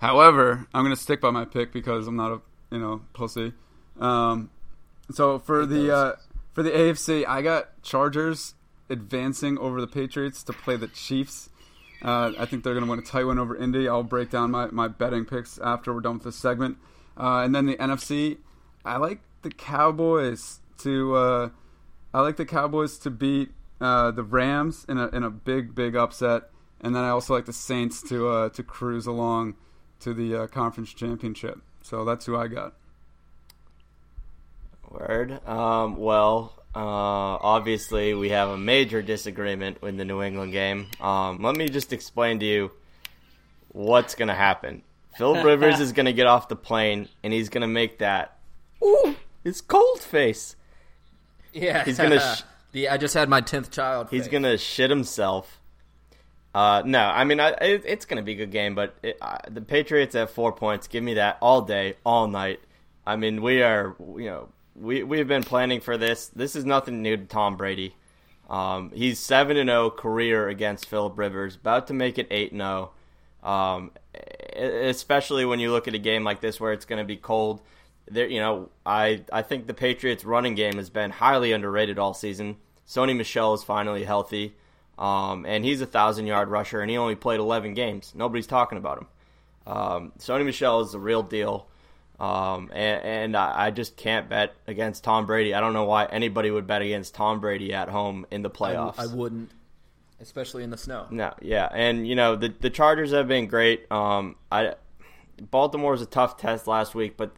However, I'm going to stick by my pick because I'm not a you know pussy. Um, so for the uh, for the AFC, I got Chargers advancing over the Patriots to play the Chiefs. Uh, I think they're going to win a tight one over Indy. I'll break down my, my betting picks after we're done with this segment. Uh, and then the NFC, I like the Cowboys to uh, I like the Cowboys to beat uh, the Rams in a in a big big upset, and then I also like the Saints to uh, to cruise along to the uh, conference championship. So that's who I got. Word. Um, well, uh, obviously we have a major disagreement with the New England game. Um, let me just explain to you what's going to happen. Philip Rivers is going to get off the plane and he's going to make that. Ooh, his cold face. Yeah, He's gonna sh- the I just had my tenth child. He's gonna shit himself. Uh, no, I mean I, it, it's gonna be a good game, but it, uh, the Patriots at four points. Give me that all day, all night. I mean we are, you know, we we've been planning for this. This is nothing new to Tom Brady. Um, he's seven and zero career against Philip Rivers, about to make it eight and zero. Um, e- especially when you look at a game like this where it's going to be cold. There, you know, I I think the Patriots' running game has been highly underrated all season. Sony Michel is finally healthy, um, and he's a thousand yard rusher, and he only played eleven games. Nobody's talking about him. Um, Sony Michel is the real deal, um, and, and I, I just can't bet against Tom Brady. I don't know why anybody would bet against Tom Brady at home in the I, playoffs. I wouldn't, especially in the snow. No, yeah, and you know the the Chargers have been great. Um, I Baltimore was a tough test last week, but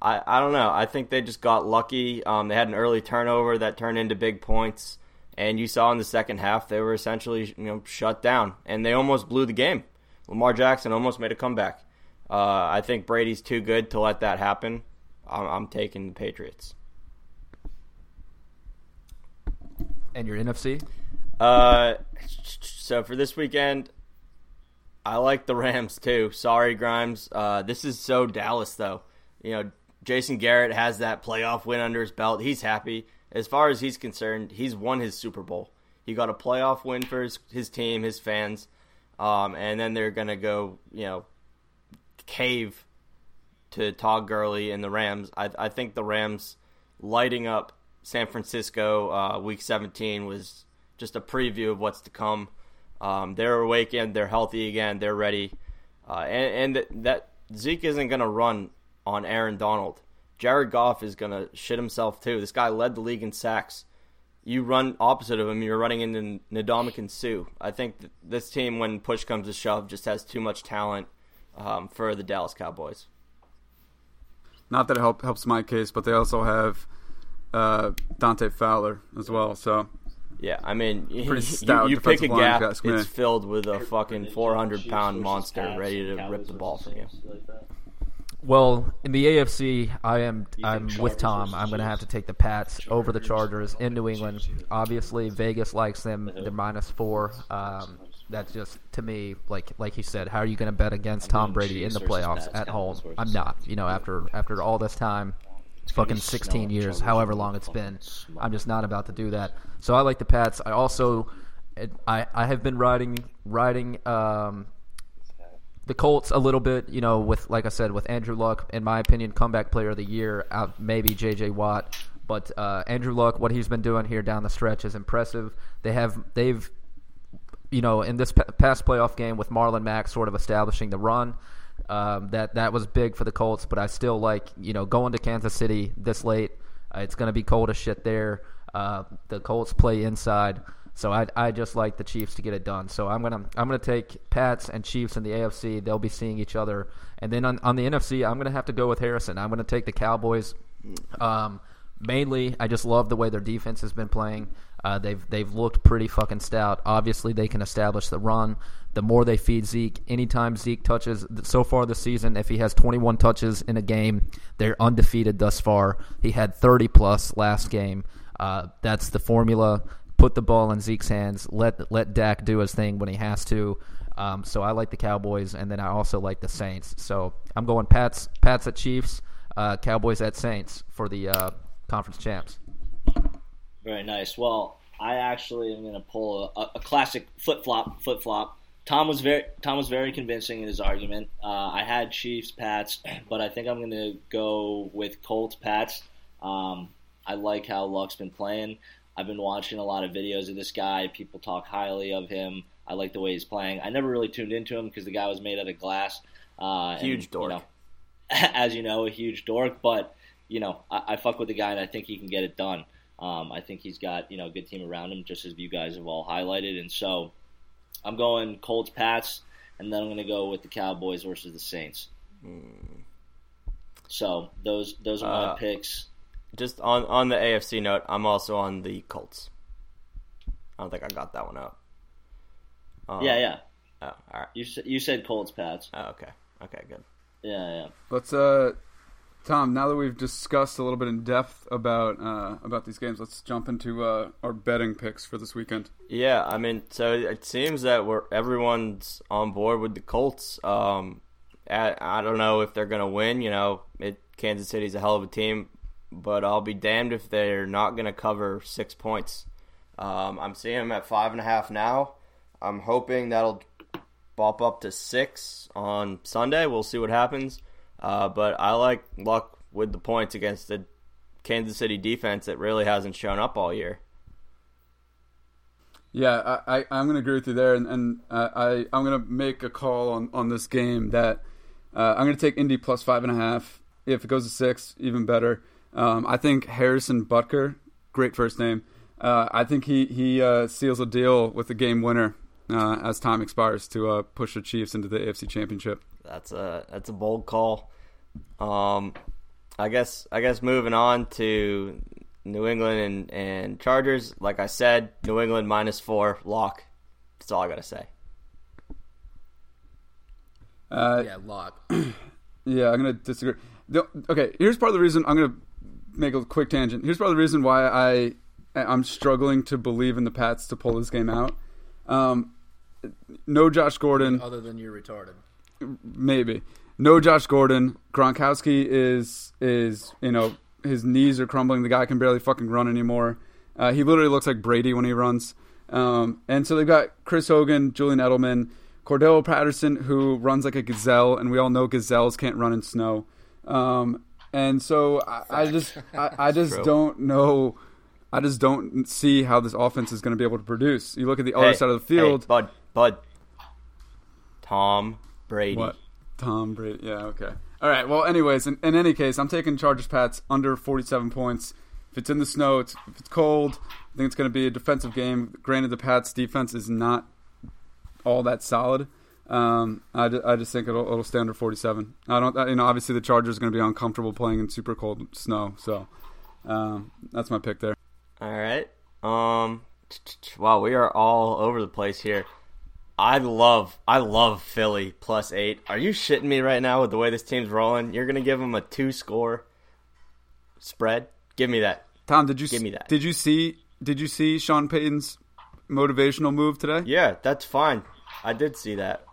I I don't know. I think they just got lucky. Um, they had an early turnover that turned into big points, and you saw in the second half they were essentially you know shut down, and they almost blew the game. Lamar Jackson almost made a comeback. Uh, I think Brady's too good to let that happen. I'm, I'm taking the Patriots. And your NFC? Uh, so for this weekend, I like the Rams too. Sorry, Grimes. Uh, this is so Dallas though. You know, Jason Garrett has that playoff win under his belt. He's happy. As far as he's concerned, he's won his Super Bowl. He got a playoff win for his, his team, his fans, um, and then they're gonna go, you know, cave to Todd Gurley and the Rams. I, I think the Rams lighting up San Francisco uh, Week 17 was just a preview of what's to come. Um, they're awakened, they're healthy again, they're ready, uh, and, and that Zeke isn't going to run on Aaron Donald. Jared Goff is going to shit himself too. This guy led the league in sacks. You run opposite of him, you're running into Ndamukong Suh. I think th- this team, when push comes to shove, just has too much talent um, for the Dallas Cowboys. Not that it help, helps my case, but they also have uh, Dante Fowler as well. So Yeah, I mean, you, you pick a defensive line, gap, if you ask me. it's filled with a fucking 400 pound monster ready to rip the ball from you. Saints, like that. Well, in the AFC, I am I'm with Tom. I'm going to have to take the Pats over the Chargers in New England. Obviously, Vegas likes them. They're minus four. Um, that's just to me, like like he said, how are you going to bet against Tom Brady in the playoffs at home? I'm not. You know, after after all this time, fucking 16 years, however long it's been. I'm just not about to do that. So I like the Pats. I also, I I have been riding riding. Um, the Colts a little bit, you know, with like I said, with Andrew Luck, in my opinion, comeback player of the year, out maybe J.J. Watt, but uh, Andrew Luck, what he's been doing here down the stretch is impressive. They have they've, you know, in this pa- past playoff game with Marlon Mack sort of establishing the run. Um, that that was big for the Colts, but I still like you know going to Kansas City this late. Uh, it's going to be cold as shit there. Uh, the Colts play inside, so I I just like the Chiefs to get it done. So I'm gonna I'm gonna take Pats and Chiefs in the AFC. They'll be seeing each other, and then on on the NFC, I'm gonna have to go with Harrison. I'm gonna take the Cowboys. Um, mainly, I just love the way their defense has been playing. Uh, they've they've looked pretty fucking stout. Obviously, they can establish the run. The more they feed Zeke, anytime Zeke touches, so far this season, if he has 21 touches in a game, they're undefeated thus far. He had 30 plus last game. Uh, that's the formula. Put the ball in Zeke's hands. Let let Dak do his thing when he has to. Um, so I like the Cowboys, and then I also like the Saints. So I'm going Pats, Pats at Chiefs, uh, Cowboys at Saints for the uh, conference champs. Very nice. Well, I actually am going to pull a, a classic flip flop. Flip flop. Tom was very Tom was very convincing in his argument. Uh, I had Chiefs, Pats, but I think I'm going to go with Colts, Pats. Um, I like how Luck's been playing. I've been watching a lot of videos of this guy. People talk highly of him. I like the way he's playing. I never really tuned into him because the guy was made out of glass. Uh, Huge and, dork. You know, as you know, a huge dork. But you know, I, I fuck with the guy, and I think he can get it done. Um, I think he's got you know a good team around him, just as you guys have all highlighted. And so, I'm going Colts, Pats, and then I'm going to go with the Cowboys versus the Saints. So those those are my Uh, picks. Just on on the AFC note, I'm also on the Colts. I don't think I got that one out. Um, yeah, yeah. Oh, all right. You said you said Colts, Pats. Oh, okay. Okay, good. Yeah, yeah. Let's uh Tom, now that we've discussed a little bit in depth about uh, about these games, let's jump into uh, our betting picks for this weekend. Yeah, I mean, so it seems that we're everyone's on board with the Colts. Um, I, I don't know if they're gonna win. You know, it, Kansas City's a hell of a team, but I'll be damned if they're not gonna cover six points. Um, I'm seeing them at five and a half now. I'm hoping that'll bump up to six on Sunday. We'll see what happens. Uh, but I like luck with the points against the Kansas City defense that really hasn't shown up all year. Yeah, I, I I'm gonna agree with you there, and, and uh, I I'm gonna make a call on, on this game that uh, I'm gonna take Indy plus five and a half. If it goes to six, even better. Um, I think Harrison Butker, great first name. Uh, I think he he uh, seals a deal with the game winner uh, as time expires to uh, push the Chiefs into the AFC Championship. That's a that's a bold call. Um, I guess I guess moving on to New England and, and Chargers. Like I said, New England minus four lock. That's all I gotta say. Uh, Yeah, lock. Yeah, I'm gonna disagree. The, okay, here's part of the reason I'm gonna make a quick tangent. Here's probably the reason why I I'm struggling to believe in the Pats to pull this game out. Um, no Josh Gordon, Other than you're retarded. maybe. No Josh Gordon. Gronkowski is is you know his knees are crumbling. The guy can barely fucking run anymore. Uh, he literally looks like Brady when he runs. Um, and so they've got Chris Hogan, Julian Edelman, Cordell Patterson, who runs like a gazelle, and we all know gazelles can't run in snow. Um, and so I, I just I, I just True. don't know. I just don't see how this offense is going to be able to produce. You look at the other Hey, side of the hey, field. Bud, Bud, Tom Brady. What? Tom Brady. Yeah, okay. All right. Well, anyways, in, in any case, I'm taking Chargers Pats under 47 points. If it's in the snow, it's, if it's cold, I think it's going to be a defensive game. Granted, the Pats' defense is not all that solid. Um, I, I just think it'll, it'll stay under 47. I don't, you know, obviously the Chargers are going to be uncomfortable playing in super cold snow. So um, that's my pick there. All right. Um. Wow, we are all over the place here. I love, I love Philly plus eight. Are you shitting me right now with the way this team's rolling? You're gonna give them a two score spread? Give me that. Tom, did you Give me that. Did you see? Did you see Sean Payton's motivational move today? Yeah, that's fine. I did see that.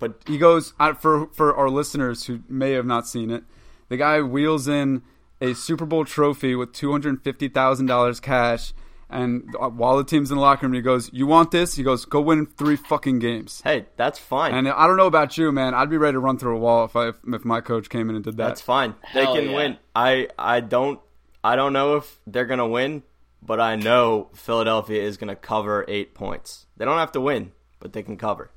But he goes uh, for for our listeners who may have not seen it. The guy wheels in a Super Bowl trophy with two hundred fifty thousand dollars cash, and uh, while the team's in the locker room, he goes, "You want this?" He goes, "Go win three fucking games." hey, that's fine. And I don't know about you, man. I'd be ready to run through a wall if I if, if my coach came in and did that. That's fine. They can yeah. win. I I don't I don't know if they're gonna win, but I know Philadelphia is gonna cover eight points. They don't have to win, but they can cover.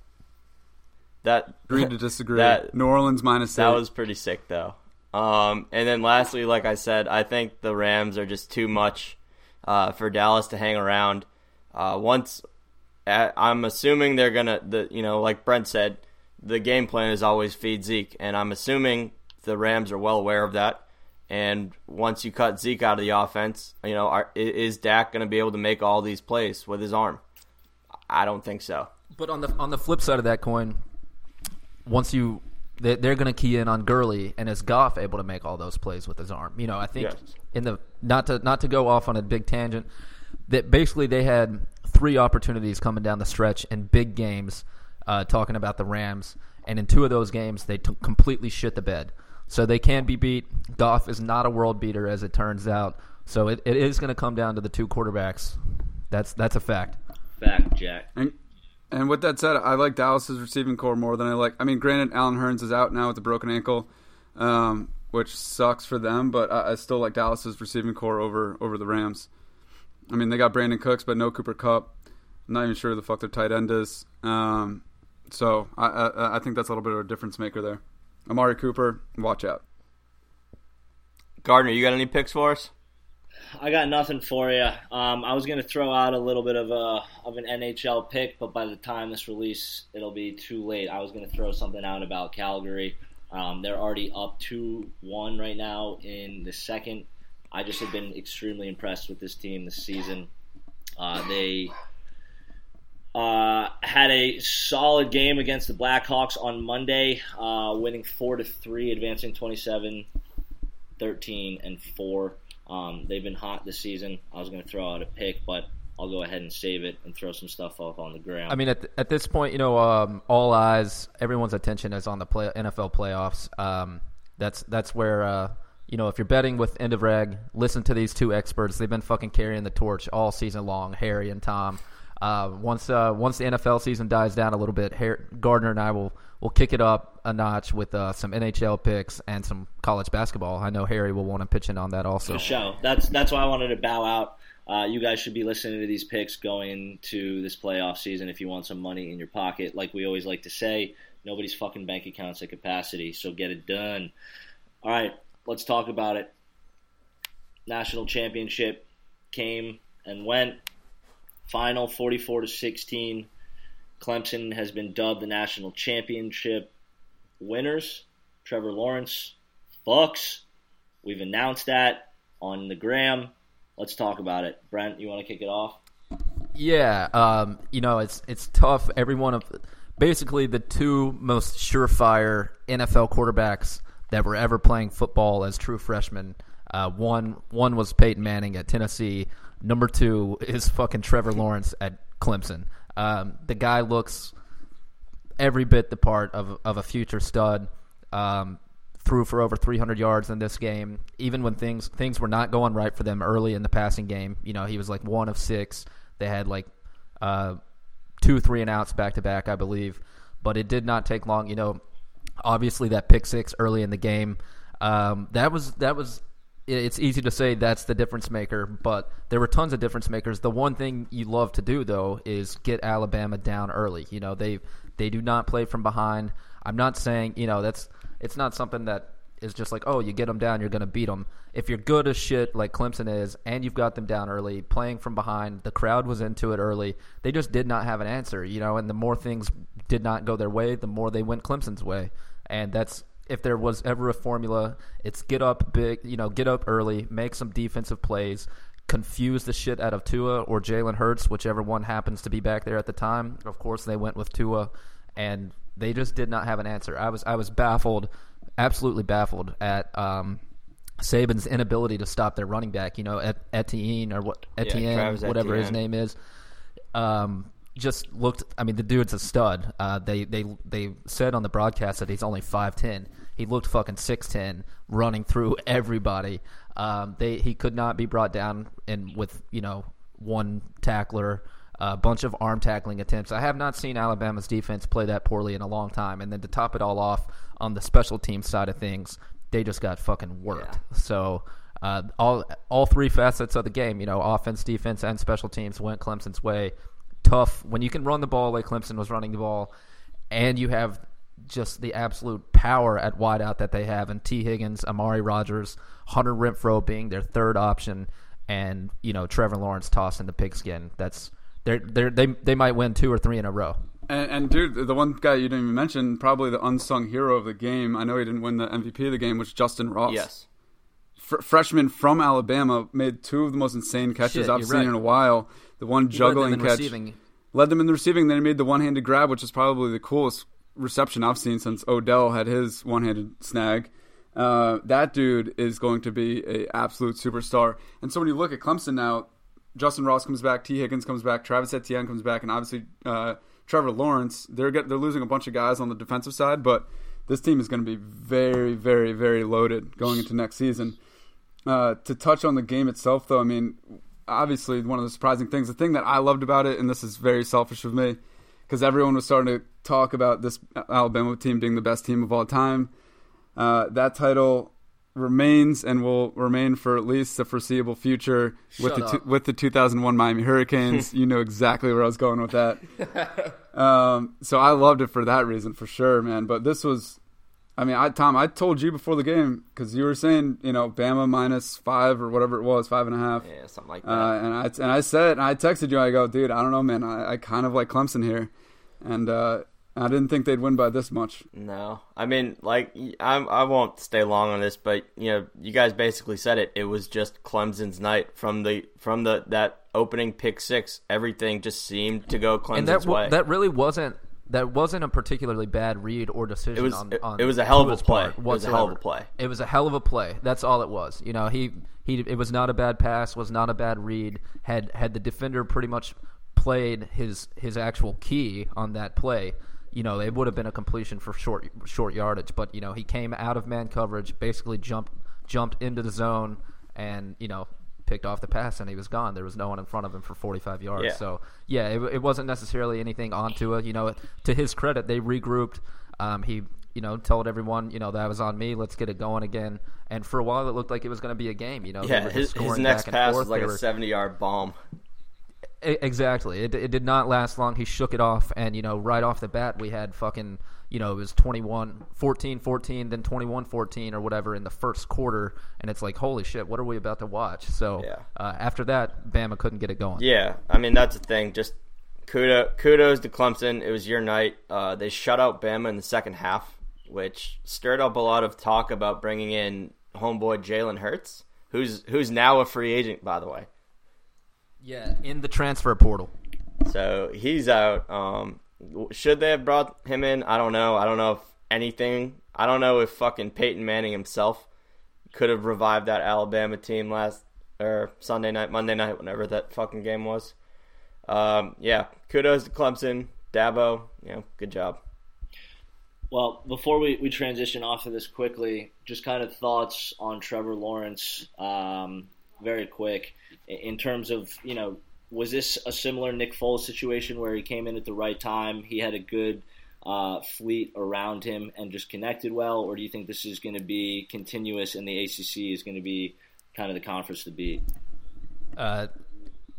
That Agreed to disagree. That New Orleans minus that eight. was pretty sick though. Um, and then lastly, like I said, I think the Rams are just too much uh, for Dallas to hang around. Uh, once I- I'm assuming they're gonna, the you know, like Brent said, the game plan is always feed Zeke, and I'm assuming the Rams are well aware of that. And once you cut Zeke out of the offense, you know, are, is Dak going to be able to make all these plays with his arm? I don't think so. But on the on the flip side of that coin, once you they, they're going to key in on Gurley, and is Goff able to make all those plays with his arm? You know, I think Yes. in the not to not to go off on a big tangent, that basically they had three opportunities coming down the stretch in big games, uh, talking about the Rams, and in two of those games they t- completely shit the bed. So they can be beat. Goff is not a world beater, as it turns out. So it, it is going to come down to the two quarterbacks. That's that's a fact. Fact, Jack. And, and with that said, I like Dallas's receiving corps more than I like. I mean, granted, Allen Hurns is out now with a broken ankle, um, which sucks for them. But I, I still like Dallas's receiving corps over over the Rams. I mean, they got Brandin Cooks, but no Cooper Kupp. I'm not even sure who the fuck their tight end is. Um, so I, I I think that's a little bit of a difference maker there. Amari Cooper, watch out. Gardner, you got any picks for us? I got nothing for you. Um, I was going to throw out a little bit of a of an NHL pick, but by the time this release, it'll be too late. I was going to throw something out about Calgary. Um, they're already up two one right now in the second. I just have been extremely impressed with this team this season. Uh, they uh, had a solid game against the Blackhawks on Monday, uh, winning four to three, advancing 27 13 and 4. Um, they've been hot this season. I was going to throw out a pick, but I'll go ahead and save it and throw some stuff off on the ground. I mean, at, at this point, you know, um, all eyes, everyone's attention is on the play, NFL playoffs. Um, that's that's where uh, you know if you're betting with end of reg, listen to these two experts. They've been fucking carrying the torch all season long, Harry and Tom. Uh, once uh, once the NFL season dies down a little bit, Har Gardner and I will will kick it up a notch with uh, some NHL picks and some college basketball. I know Harry will want to pitch in on that also. For show. That's that's why I wanted to bow out. Uh, you guys should be listening to these picks going to this playoff season if you want some money in your pocket. Like we always like to say, nobody's fucking bank accounts at capacity, so get it done. All right, let's talk about it. National championship came and went. Final 44 to 16. Clemson has been dubbed the national championship winners. Trevor Lawrence, Bucks. We've announced that on the gram. Let's talk about it. Brent, you want to kick it off? Yeah, um, you know it's it's tough. Every one of basically the two most surefire NFL quarterbacks that were ever playing football as true freshmen. Uh, one one was Peyton Manning at Tennessee. Number two is fucking Trevor Lawrence at Clemson. Um, the guy looks every bit the part of of a future stud. Um, threw for over 300 yards in this game, even when things things were not going right for them early in the passing game. You know, he was like one of six. They had like uh, two three and outs back to back, I believe, but it did not take long. You know, obviously that pick six early in the game, um, that was that was. It's easy to say that's the difference maker, but there were tons of difference makers. The one thing you love to do though is get Alabama down early. You know, they they do not play from behind. I'm not saying you know that's it's not something that is just like oh you get them down you're going to beat them. If you're good as shit like Clemson is and you've got them down early, playing from behind, the crowd was into it early. They just did not have an answer, you know. And the more things did not go their way, the more they went Clemson's way. And that's if there was ever a formula, it's get up big, you know, get up early, make some defensive plays, confuse the shit out of Tua or Jalen Hurts, whichever one happens to be back there at the time. Of course, they went with Tua, and they just did not have an answer. I was I was baffled, absolutely baffled at um, Saban's inability to stop their running back. You know, Et- Etienne or what Etienne, Travis whatever his name is. Um, just looked. I mean, the dude's a stud. Uh, they they they said on the broadcast that he's only five ten. He looked fucking six ten, running through everybody. Um, they he could not be brought down and with you know one tackler, a bunch of arm tackling attempts. I have not seen Alabama's defense play that poorly in a long time. And then to top it all off, on the special team side of things, they just got fucking worked. So. Uh, all all three facets of the game, you know, offense, defense, and special teams went Clemson's way. Tough when you can run the ball like Clemson was running the ball, and you have just the absolute power at wideout that they have, and T. Higgins, Amari Rodgers, Hunter Renfrow being their third option, and you know Trevor Lawrence tossing the pigskin. That's they're, they're, they they might win two or three in a row. And, and dude, the one guy you didn't even mention, probably the unsung hero of the game. I know he didn't win the MVP of the game, was Justin Ross. Yes. fr- freshman from Alabama made two of the most insane catches Shit, I've seen right. in a while. The one He juggling catch receiving. Led them in the receiving. Then he made the one-handed grab, which is probably the coolest reception I've seen since Odell had his one-handed snag. Uh, that dude is going to be a absolute superstar. And so when you look at Clemson now, Justin Ross comes back, T. Higgins comes back, Travis Etienne comes back, and obviously uh, Trevor Lawrence. They're get, they're losing a bunch of guys on the defensive side, but this team is going to be very, very, very loaded going into next season. Uh, to touch on the game itself, though, I mean, obviously one of the surprising things, the thing that I loved about it, and this is very selfish of me, because everyone was starting to talk about this Alabama team being the best team of all time. Uh, that title remains and will remain for at least the foreseeable future with the two, with the 2001 Miami Hurricanes. you know exactly where I was going with that. um, so I loved it for that reason, for sure, man. But this was, I mean, I Tom, I told you before the game because you were saying, you know, Bama minus five or whatever it was, five and a half. Yeah, something like that. Uh, and I and I said, and I texted you. I go, dude, I don't know, man. I, I kind of like Clemson here, and uh, I didn't think they'd win by this much. No, I mean, like, I'm, I won't stay long on this, but you know, you guys basically said it. It was just Clemson's night from the from the that opening pick six. Everything just seemed to go Clemson's and that way. that really wasn't that wasn't a particularly bad read or decision. It was- on, it- on it was a hell of a play. It was a hell of a play. It was a hell of a play. That's all it was. You know, he he it was not a bad pass, was not a bad read. Had had the defender pretty much played his his actual key on that play, you know, it would have been a completion for short short yardage. But you know, he came out of man coverage, basically jumped jumped into the zone, and you know. Picked off the pass and he was gone. There was no one in front of him for 45 yards. Yeah. So yeah, it, it wasn't necessarily anything onto it. You know, to his credit, they regrouped. Um, he, you know, told everyone, you know, that was on me. Let's get it going again. And for a while, it looked like it was going to be a game. You know, yeah, his, his next pass forth. was like They a 70 yard bomb. Exactly. It, it did not last long. He shook it off, and you know, right off the bat, we had fucking, you know, it was 21, 14, 14, then 21, 14 or whatever in the first quarter, and it's like, holy shit, what are we about to watch? So Yeah. uh, after that, Bama couldn't get it going. Yeah, I mean that's the thing. Just kudos, kudos to Clemson. It was your night. Uh, they shut out Bama in the second half, which stirred up a lot of talk about bringing in homeboy Jalen Hurts, who's who's now a free agent, by the way. Yeah, in the transfer portal. So he's out. Um, should they have brought him in? I don't know. I don't know if anything. I don't know if fucking Peyton Manning himself could have revived that Alabama team last or Sunday night, Monday night, whenever that fucking game was. Um, yeah, kudos to Clemson, Dabo. You know, good job. Well, before we, we transition off of this quickly, just kind of thoughts on Trevor Lawrence, um, very quick, in- in terms of, you know, was this a similar Nick Foles situation where he came in at the right time, he had a good uh, fleet around him and just connected well, or do you think this is going to be continuous and the ACC is going to be kind of the conference to beat? Uh,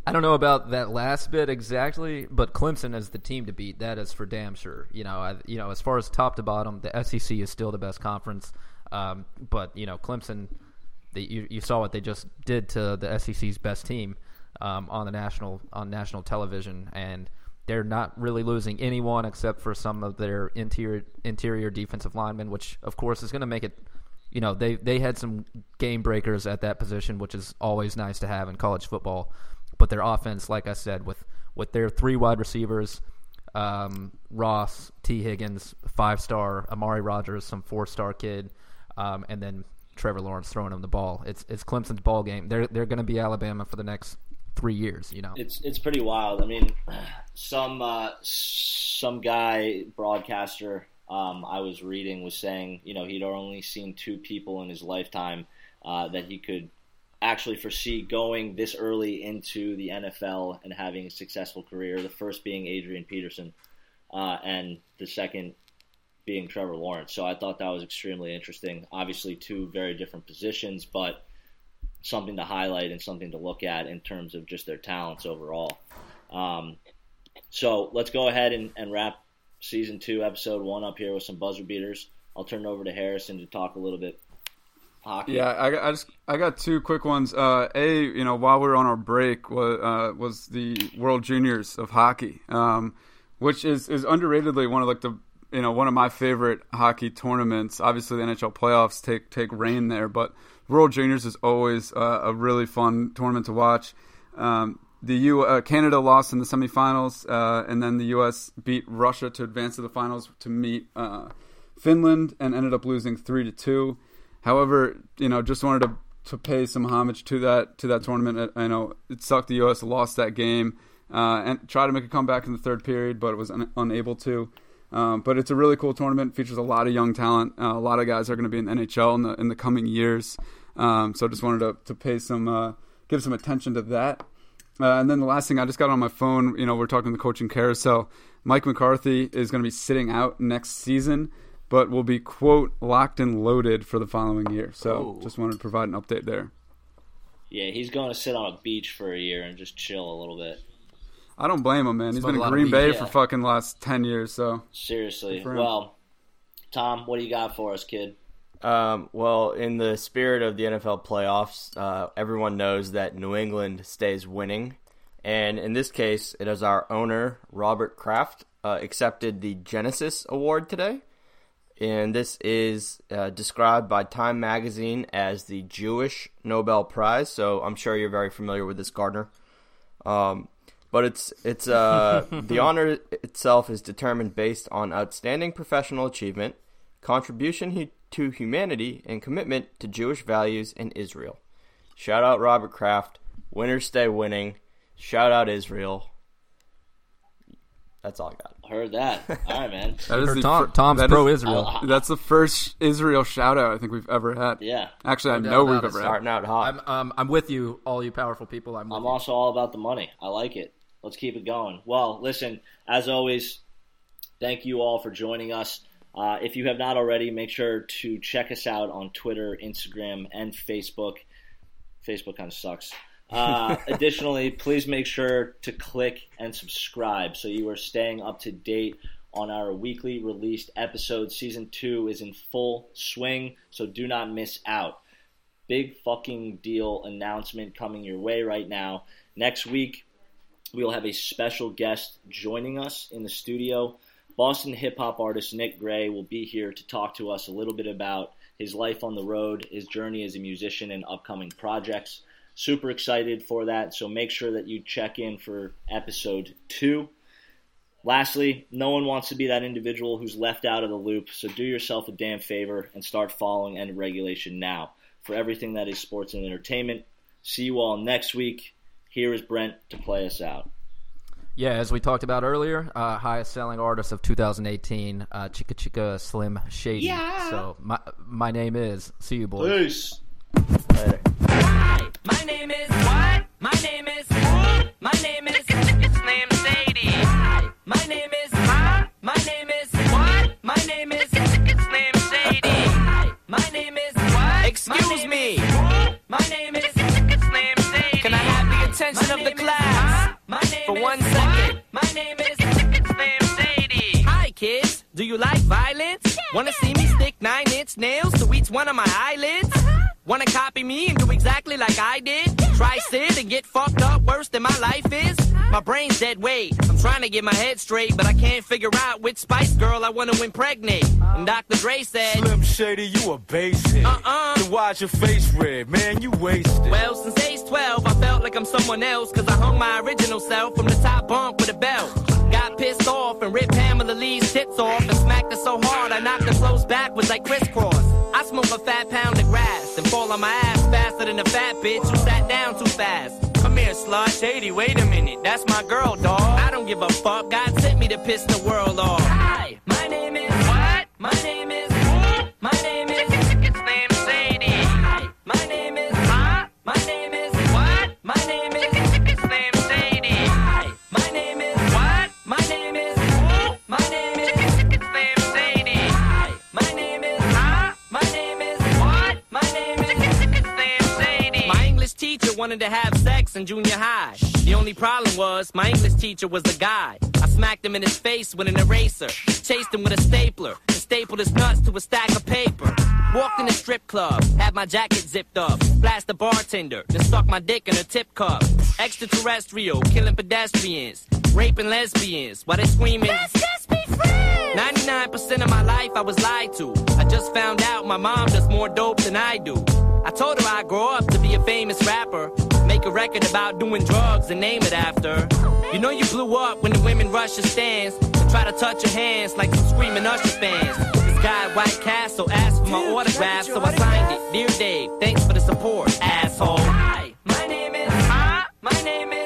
I don't know about that last bit exactly, but Clemson is the team to beat. That is for damn sure. You know, I, you know, as far as top to bottom, the SEC is still the best conference. Um, but you know, Clemson, the, you, you saw what they just did to the SEC's best team um, on the national on national television, and they're not really losing anyone except for some of their interior interior defensive linemen, which of course is going to make it you know they they had some game breakers at that position, which is always nice to have in college football. But their offense, like I said, with with their three wide receivers, um, Ross, Tee Higgins, five star, Amari Rodgers, some four star kid, um, and then Trevor Lawrence throwing him the ball. It's it's Clemson's ball game. They're they're going to be Alabama for the next three years. You know. It's it's pretty wild. I mean, some uh, some guy broadcaster um, I was reading was saying, you know, he'd only seen two people in his lifetime uh, that he could actually foresee going this early into the NFL and having a successful career. The first being Adrian Peterson, uh, and the second being Trevor Lawrence. So I thought that was extremely interesting. Obviously, two very different positions, but something to highlight and something to look at in terms of just their talents overall. Um, so let's go ahead and, and wrap season two, episode one up here with some buzzer beaters. I'll turn it over to Harrison to talk a little bit hockey. Yeah, I, I just I got two quick ones. Uh, a, you know, while we were on our break, was uh, was the World Juniors of hockey, um, which is is underratedly one of like the you know one of my favorite hockey tournaments. Obviously, the NHL playoffs take take reign there, but World Juniors is always uh, a really fun tournament to watch. Um, the U uh, Canada lost in the semifinals, uh, and then the U.S. beat Russia to advance to the finals to meet uh, Finland, and ended up losing three to two. However, you know, just wanted to to pay some homage to that to that tournament. I know it sucked the U.S. lost that game uh, and tried to make a comeback in the third period, but was un- unable to. Um, but it's a really cool tournament. Features a lot of young talent. Uh, a lot of guys are going to be in the NHL in the in the coming years. Um, so just wanted to to pay some uh, give some attention to that. Uh, and then the last thing I just got on my phone, you know, we're talking the coaching carousel. Mike McCarthy is going to be sitting out next season, but will be quote locked and loaded for the following year. So Oh. just wanted to provide an update there. Yeah, he's going to sit on a beach for a year and just chill a little bit. I don't blame him, man. He's Smoke been in Green Bay yeah. for fucking last ten years. So Seriously. for him. Well, Tom, what do you got for us, kid? Um, well, in the spirit of the NFL playoffs, uh, everyone knows that New England stays winning. And in this case, it is our owner, Robert Kraft, uh, accepted the Genesis Award today. And this is uh, described by Time Magazine as the Jewish Nobel Prize. So I'm sure you're very familiar with this, Gardner. Um, but it's it's uh, the honor itself is determined based on outstanding professional achievement, contribution hu- to humanity, and commitment to Jewish values in Israel. Shout out Robert Kraft. Winners stay winning. Shout out Israel. That's all I got. Heard that. All right, man. that is the Tom, Tom's that is- pro Israel. Uh, That's the first Israel shout out I think we've ever had. Yeah. Actually, I know doubt we've about it. ever had. Starting out hot. I'm um, I'm with you, all you powerful people. I'm I'm you. also all about the money. I like it. Let's keep it going. Well, listen, as always, thank you all for joining us. Uh, if you have not already, make sure to check us out on Twitter, Instagram, and Facebook. Facebook kind of sucks. Uh, additionally, please make sure to click and subscribe so you are staying up to date on our weekly released episodes. Season 2 is in full swing, so do not miss out big fucking deal announcement coming your way right now. Next week, we'll have a special guest joining us in the studio. Boston hip hop artist Nick Gray will be here to talk to us a little bit about his life on the road, his journey as a musician, and upcoming projects. Super excited for that, so make sure that you check in for episode two. Lastly, no one wants to be that individual who's left out of the loop, so do yourself a damn favor and start following End Regulation now for everything that is sports and entertainment. See you all next week. Here is Brent to play us out. Yeah, as we talked about earlier, uh, highest selling artist of 2018, uh, Chica Chica Slim Shady. Yeah. So my my name is. See you boys. Peace. My name is what? My name is My name is Slim Shady. My name is huh? My name is what? My name is Slim Shady. My name is what? Excuse me. My name is attention of the class for one second? My name is Slim Shady. Hi kids, do you like violence? Wanna see me stick nine inch nails to each one of my eyelids? Uh-huh. Wanna copy me and do exactly like I did? Try sit and get fucked up worse than my life is? My brain's dead weight. I'm trying to get my head straight, but I can't figure out which Spice Girl I wanna impregnate. And Dr. Dre said, Slim Shady, you a basic. Uh-uh. Then why's your face red? Man, you wasted. Well, since age 12, I felt like I'm someone else, cause I hung my original self from the top bunk with a belt. Got pissed off and ripped Pamela Lee's tits off and smacked her so hard I knocked her clothes backwards like crisscross. I smoke a fat pound of grass and fall on my ass faster than a fat bitch who sat down too fast. Come here, slut. Shady, wait a minute. That's my girl, dog. I don't give a fuck. God sent me to piss the world off. Hi, my name is what? My name is Wanted to have sex in junior high. The only problem was my English teacher was a guy. I smacked him in his face with an eraser, chased him with a stapler, and stapled his nuts to a stack of paper. Walked in a strip club, had my jacket zipped up, blast the bartender, then stuck my dick in a tip cup. Extraterrestrial, killing pedestrians, raping lesbians while they screaming. Let's just be friends. 99% of my life I was lied to. I just found out my mom does more dope than I do. I told her I'd grow up to be a famous rapper. Make a record about doing drugs and name it after. You know you blew up when the women rush your stands and try to touch your hands like some screaming Usher fans. This guy at White Castle asked for my autograph, so I signed it. Dear Dave, thanks for the support, asshole. Hi, my name is. Huh? My name is.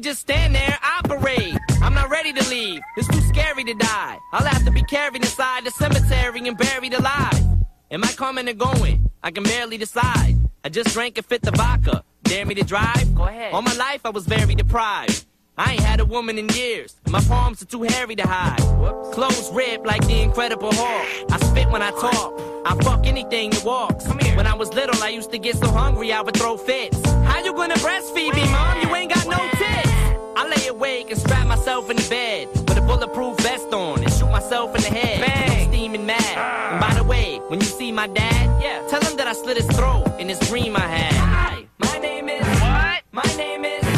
Don't just stand there, operate. I'm not ready to leave. It's too scary to die. I'll have to be carried inside the cemetery and buried alive. Am I coming or going? I can barely decide. I just drank a fifth of vodka. Dare me to drive? Go ahead. All my life I was very deprived. I ain't had a woman in years. My palms are too hairy to hide. Clothes ripped like the Incredible Hulk. I spit when I talk. I fuck anything that walks. When I was little, I used to get so hungry I would throw fits. How you gonna breastfeed me, mom? You ain't got no tits. I lay awake and strap myself in the bed with a bulletproof vest on and shoot myself in the head. Bang. I'm steaming mad. And by the way, when you see my dad, yeah, tell him that I slit his throat in this dream I had. Hi, my name is. What? My name is.